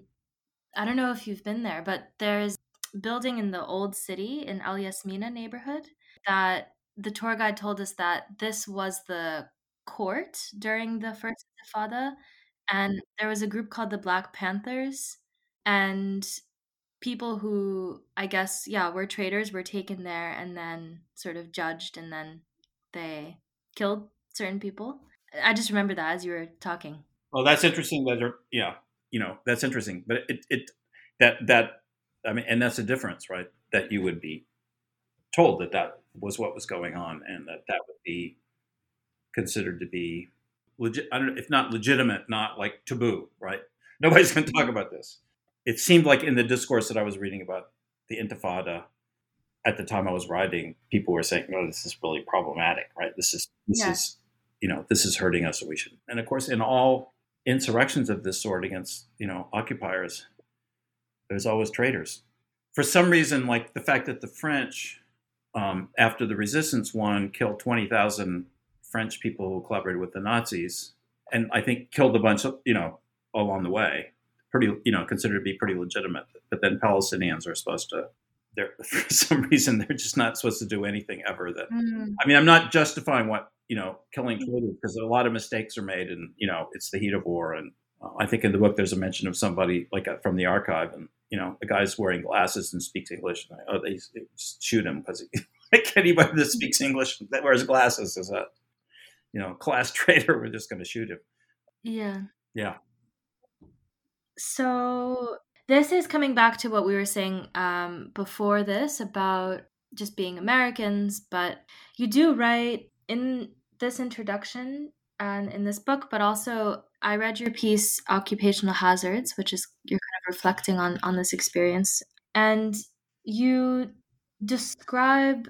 I don't know if you've been there, but there's building in the old city in Al Yasmina neighborhood that the tour guide told us that this was the court during the first Intifada, and there was a group called the Black Panthers, and people who I guess yeah were traitors were taken there and then sort of judged, and then they killed certain people. I just remember that as you were talking. Well, that's interesting. That yeah, you know, that's interesting. But it, it that that I mean, and that's a difference, right? That you would be told that that was what was going on, and that that would be considered to be legit. I don't know if not legitimate, not like taboo, right? Nobody's going to talk about this. It seemed like in the discourse that I was reading about the Intifada at the time I was writing, people were saying, "Oh, this is really problematic, right? This is this yeah. is you know this is hurting us, so we should." And of course, in all insurrections of this sort against you know occupiers, there's always traitors. For some reason, like the fact that the French, um, after the resistance won, killed twenty thousand French people who collaborated with the Nazis, and I think killed a bunch of you know along the way. Pretty you know considered to be pretty legitimate. But then Palestinians are supposed to they're for some reason they're just not supposed to do anything ever that mm. i mean i'm not justifying what you know killing traitors because a lot of mistakes are made and you know it's the heat of war and uh, i think in the book there's a mention of somebody like uh, from the archive and you know the guy's wearing glasses and speaks english and I, oh they, they shoot him because like anybody that speaks english that wears glasses is a you know class traitor. We're just going to shoot him. Yeah. Yeah. So this is coming back to what we were saying um, before this about just being Americans, but you do write in this introduction and in this book, but also I read your piece Occupational Hazards, which is of reflecting on on this experience, and you describe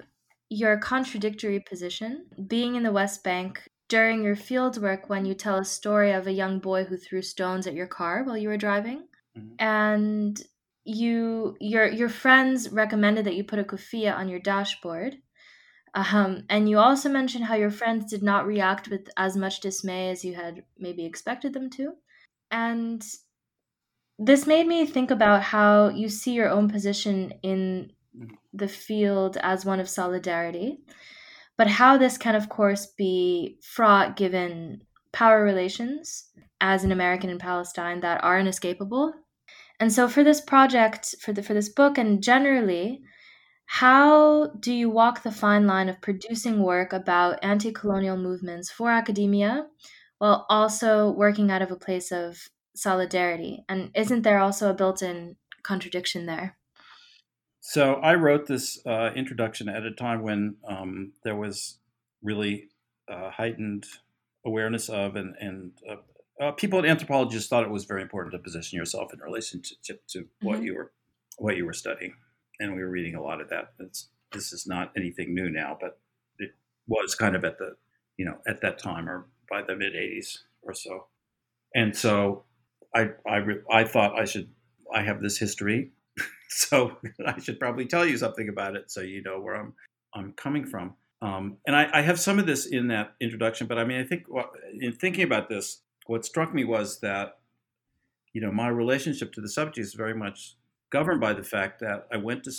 your contradictory position being in the West Bank during your field work when you tell a story of a young boy who threw stones at your car while you were driving mm-hmm. and you your your friends recommended that you put a kufiyya on your dashboard. Um, and you also mentioned how your friends did not react with as much dismay as you had maybe expected them to. And this made me think about how you see your own position in the field as one of solidarity, but how this can, of course, be fraught given power relations as an American in Palestine that are inescapable. And so for this project, for the for this book and generally, how do you walk the fine line of producing work about anti-colonial movements for academia while also working out of a place of solidarity? And isn't there also a built-in contradiction there? So I wrote this uh, introduction at a time when um, there was really uh, heightened awareness of and, and uh, uh, people and anthropologists thought it was very important to position yourself in relationship to what mm-hmm. you were what you were studying, and we were reading a lot of that. It's, this is not anything new now, but it was kind of at the you know at that time or by the mid '80s or so, and so I I I thought I should I have this history, so I should probably tell you something about it so you know where I'm I'm coming from. Um, and I, I, have some of this in that introduction, but I mean, I think in thinking about this, what struck me was that, you know, my relationship to the subject is very much governed by the fact that I went to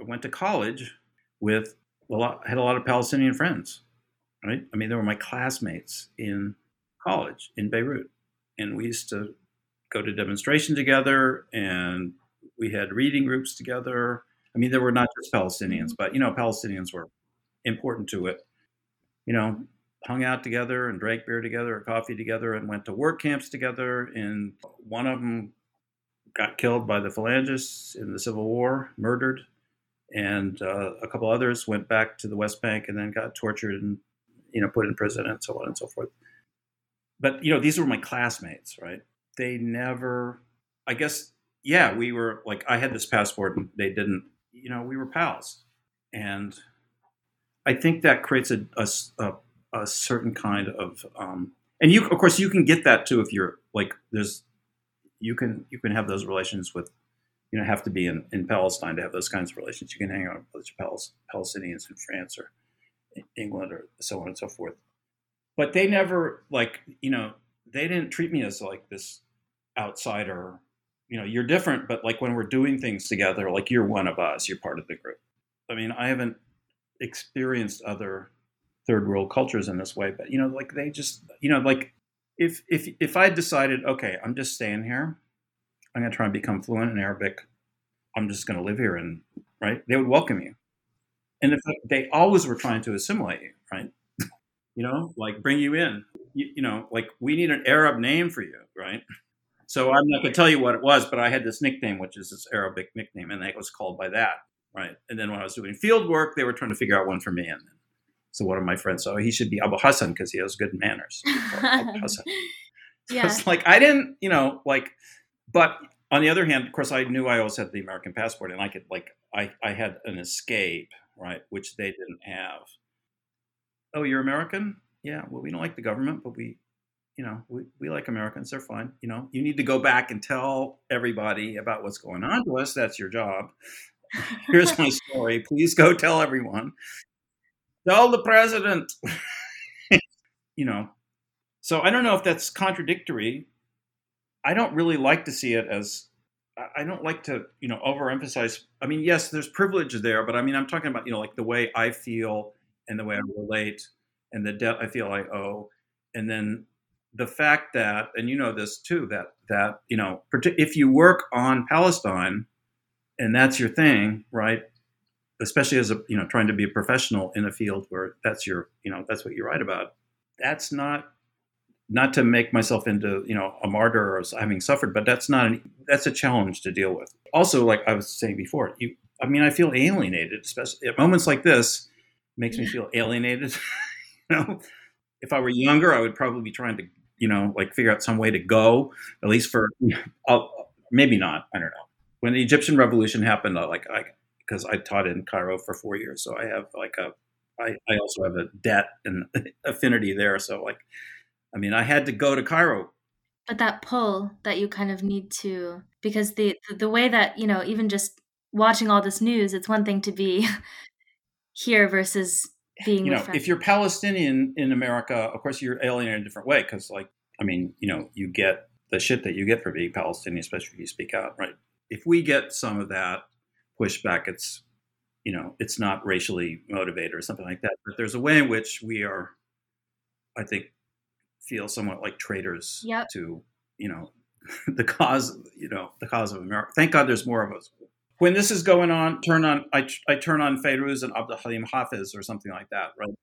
I went to college with a lot had a lot of Palestinian friends, right? I mean, they were my classmates in college in Beirut, and we used to go to demonstration together, and we had reading groups together. I mean, there were not just Palestinians, but you know, Palestinians were important to it. You know, hung out together and drank beer together or coffee together and went to work camps together. And one of them got killed by the Phalangists in the Civil War, murdered. And uh, a couple others went back to the West Bank and then got tortured and, you know, put in prison and so on and so forth. But, you know, these were my classmates, right? They never, I guess, yeah, we were like, I had this passport and they didn't, you know, we were pals. And I think that creates a, a, a certain kind of um, and you of course you can get that too if you're like there's you can you can have those relations with you know have to be in, in Palestine to have those kinds of relations. You can hang out with Palestinians in France or England or so on and so forth. But they never like you know they didn't treat me as like this outsider. You know, you're different, but like when we're doing things together, like you're one of us, you're part of the group. I mean, I haven't experienced other third world cultures in this way, but you know, like they just, you know, like if if if I decided, okay, I'm just staying here, I'm gonna try and become fluent in Arabic, I'm just gonna live here, and right, they would welcome you, and if they always were trying to assimilate you, right, you know, like bring you in, you, you know, like we need an Arab name for you, right. So I'm not going to tell you what it was, but I had this nickname, which is this Arabic nickname, and it was called by that, right? And then when I was doing field work, they were trying to figure out one for me, and so one of my friends, so he should be Abu Hassan because he has good manners. Abu Hassan. yeah. It's like I didn't, you know, like, but on the other hand, of course, I knew I always had the American passport, and I could like I I had an escape, right, which they didn't have. Oh, you're American? Yeah. Well, we don't like the government, but we, you know, we, we like Americans. They're fine. You know, you need to go back and tell everybody about what's going on to us. That's your job. Here's my story. Please go tell everyone. Tell the president. you know, so I don't know if that's contradictory. I don't really like to see it as I don't like to, you know, overemphasize. I mean, yes, there's privilege there, but I mean, I'm talking about, you know, like the way I feel and the way I relate and the debt I feel I owe. And then the fact that, and you know this too, that, that, you know, if you work on Palestine and that's your thing, right? especially as a you know trying to be a professional in a field where that's your you know that's what you write about that's not not to make myself into you know a martyr or having suffered but that's not an, that's a challenge to deal with also like i was saying before you i mean i feel alienated especially at moments like this makes me feel alienated you know if i were younger i would probably be trying to you know like figure out some way to go at least for I'll, maybe not i don't know when the egyptian revolution happened like i because I taught in Cairo for four years, so I have like a I, I also have a debt and affinity there. So like, I mean, I had to go to Cairo. But that pull that you kind of need to because the the way that you know even just watching all this news, it's one thing to be here versus being. You know, if you're Palestinian in America, of course you're alienated in a different way because like I mean, you know, you get the shit that you get for being Palestinian, especially if you speak out, right? If we get some of that pushback. It's you know it's not racially motivated or something like that. But there's a way in which we are, I think, feel somewhat like traitors yep. to you know the cause you know the cause of America. Thank God there's more of us. When this is going on, turn on I, I turn on Fairuz and Abdul Halim Hafiz or something like that, right?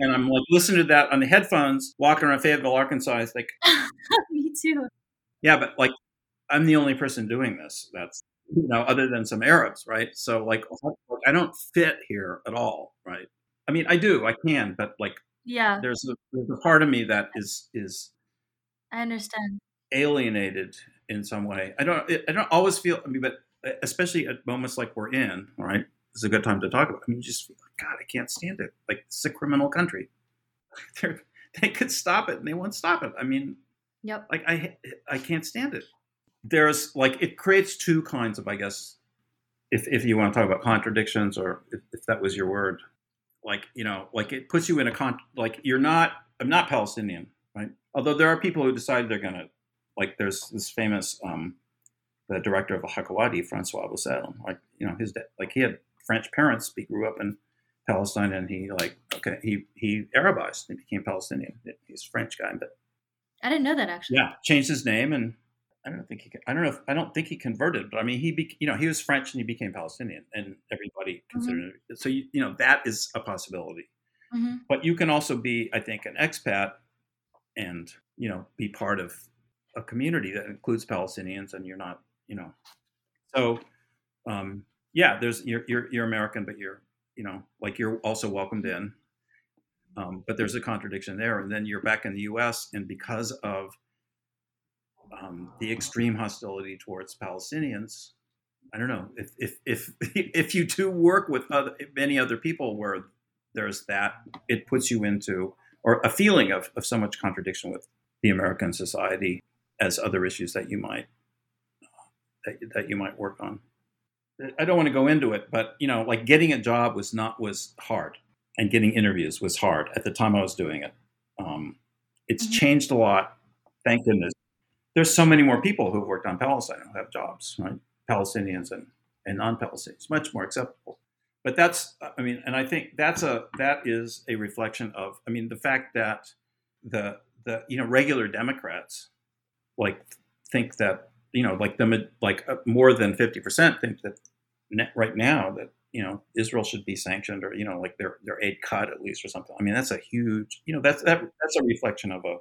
And I'm like listening to that on the headphones, walking around Fayetteville, Arkansas. It's like, me too. Yeah, but like I'm the only person doing this. That's you know, other than some Arabs, right? So like, I don't fit here at all, right? I mean, I do, I can, but like, yeah, there's a, there's a part of me that is is. I understand. Alienated in some way. I don't. I don't always feel. I mean, but especially at moments like we're in, right? It's a good time to talk about. I mean, you just feel like God, I can't stand it. Like it's a criminal country. They're, they could stop it, and they won't stop it. I mean, yep. Like I, I can't stand it there's like it creates two kinds of, I guess, if if you want to talk about contradictions or if, if that was your word, like you know, like it puts you in a con like you're not. I'm not Palestinian, right? Although there are people who decide they're gonna like. There's this famous um, the director of Al-Hakawati, Francois Abu Salem, like you know his like he had French parents. He grew up in Palestine, and he like okay, he he Arabized and became Palestinian. He's a French guy, but I didn't know that actually. Yeah, changed his name and I don't think he. I don't know. If, I don't think he converted, but I mean, he. Be, you know, he was French and he became Palestinian, and everybody mm-hmm. considered mm-hmm. it. So you, you know that is a possibility. Mm-hmm. But you can also be, I think, an expat, and you know, be part of a community that includes Palestinians, and you're not, you know. So, um, yeah, there's you're, you're you're American, but you're you know like you're also welcomed in. Um, but there's a contradiction there, and then you're back in the U.S. and because of um, the extreme hostility towards Palestinians. I don't know if if if if you do work with other, many other people where there's that, it puts you into or a feeling of, of so much contradiction with the American society as other issues that you might that, that you might work on. I don't want to go into it, but you know, like getting a job was not was hard, and getting interviews was hard at the time I was doing it. Um, it's mm-hmm. changed a lot, thank goodness. There's so many more people who've worked on Palestine who have jobs, right? Palestinians and, and non-Palestinians, much more acceptable. But that's, I mean, and I think that's a that is a reflection of, I mean, the fact that the the you know regular Democrats like think that you know like them like uh, more than fifty percent think that right now that you know Israel should be sanctioned or you know like their their aid cut at least or something. I mean that's a huge you know that's that that's a reflection of a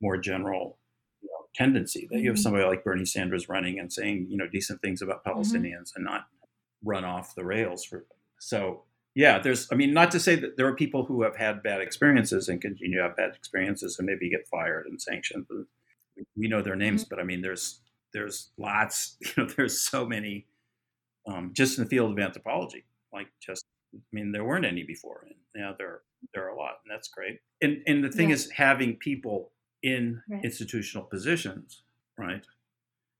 more general you know, tendency that you have mm-hmm. somebody like Bernie Sanders running and saying you know decent things about mm-hmm. Palestinians mm-hmm. and not run off the rails for so yeah there's I mean not to say that there are people who have had bad experiences and continue to have bad experiences and maybe get fired and sanctioned. We know their names, mm-hmm. but I mean there's there's lots you know there's so many um, just in the field of anthropology. Like just, I mean, there weren't any before, and now there there are a lot, and that's great. And and the thing yeah. is, having people in right. institutional positions, right,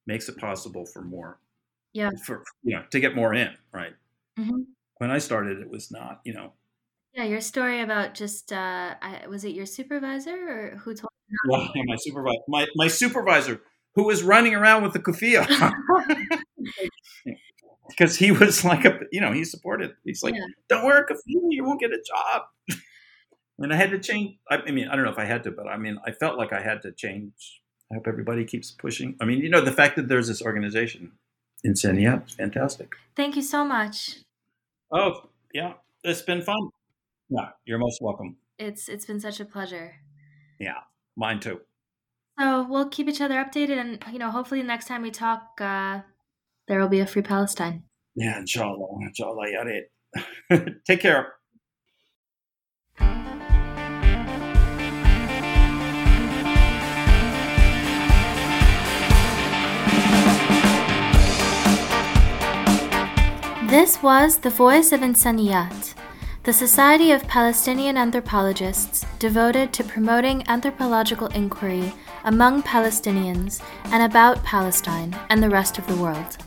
makes it possible for more. Yeah. For you know to get more in, right. Mm-hmm. When I started, it was not, you know. Yeah, your story about just uh, I, was it your supervisor or who told? You yeah, my supervisor. My my supervisor who was running around with the kufiya. because he was like a you know he supported. He's like yeah. don't wear a kafia you won't get a job. And i had to change i mean i don't know if i had to but i mean i felt like i had to change. I hope everybody keeps pushing. I mean you know the fact that there's this organization Insaniyat, it's fantastic. Thank you so much. Oh yeah. It's been fun. Yeah you're most welcome. It's it's been such a pleasure. Yeah mine too so we'll keep each other updated and you know hopefully next time we talk uh there will be a free Palestine. Yeah, inshallah. Inshallah, yarit. Take care. This was The Voice of Insaniyat, the Society of Palestinian Anthropologists devoted to promoting anthropological inquiry among Palestinians and about Palestine and the rest of the world.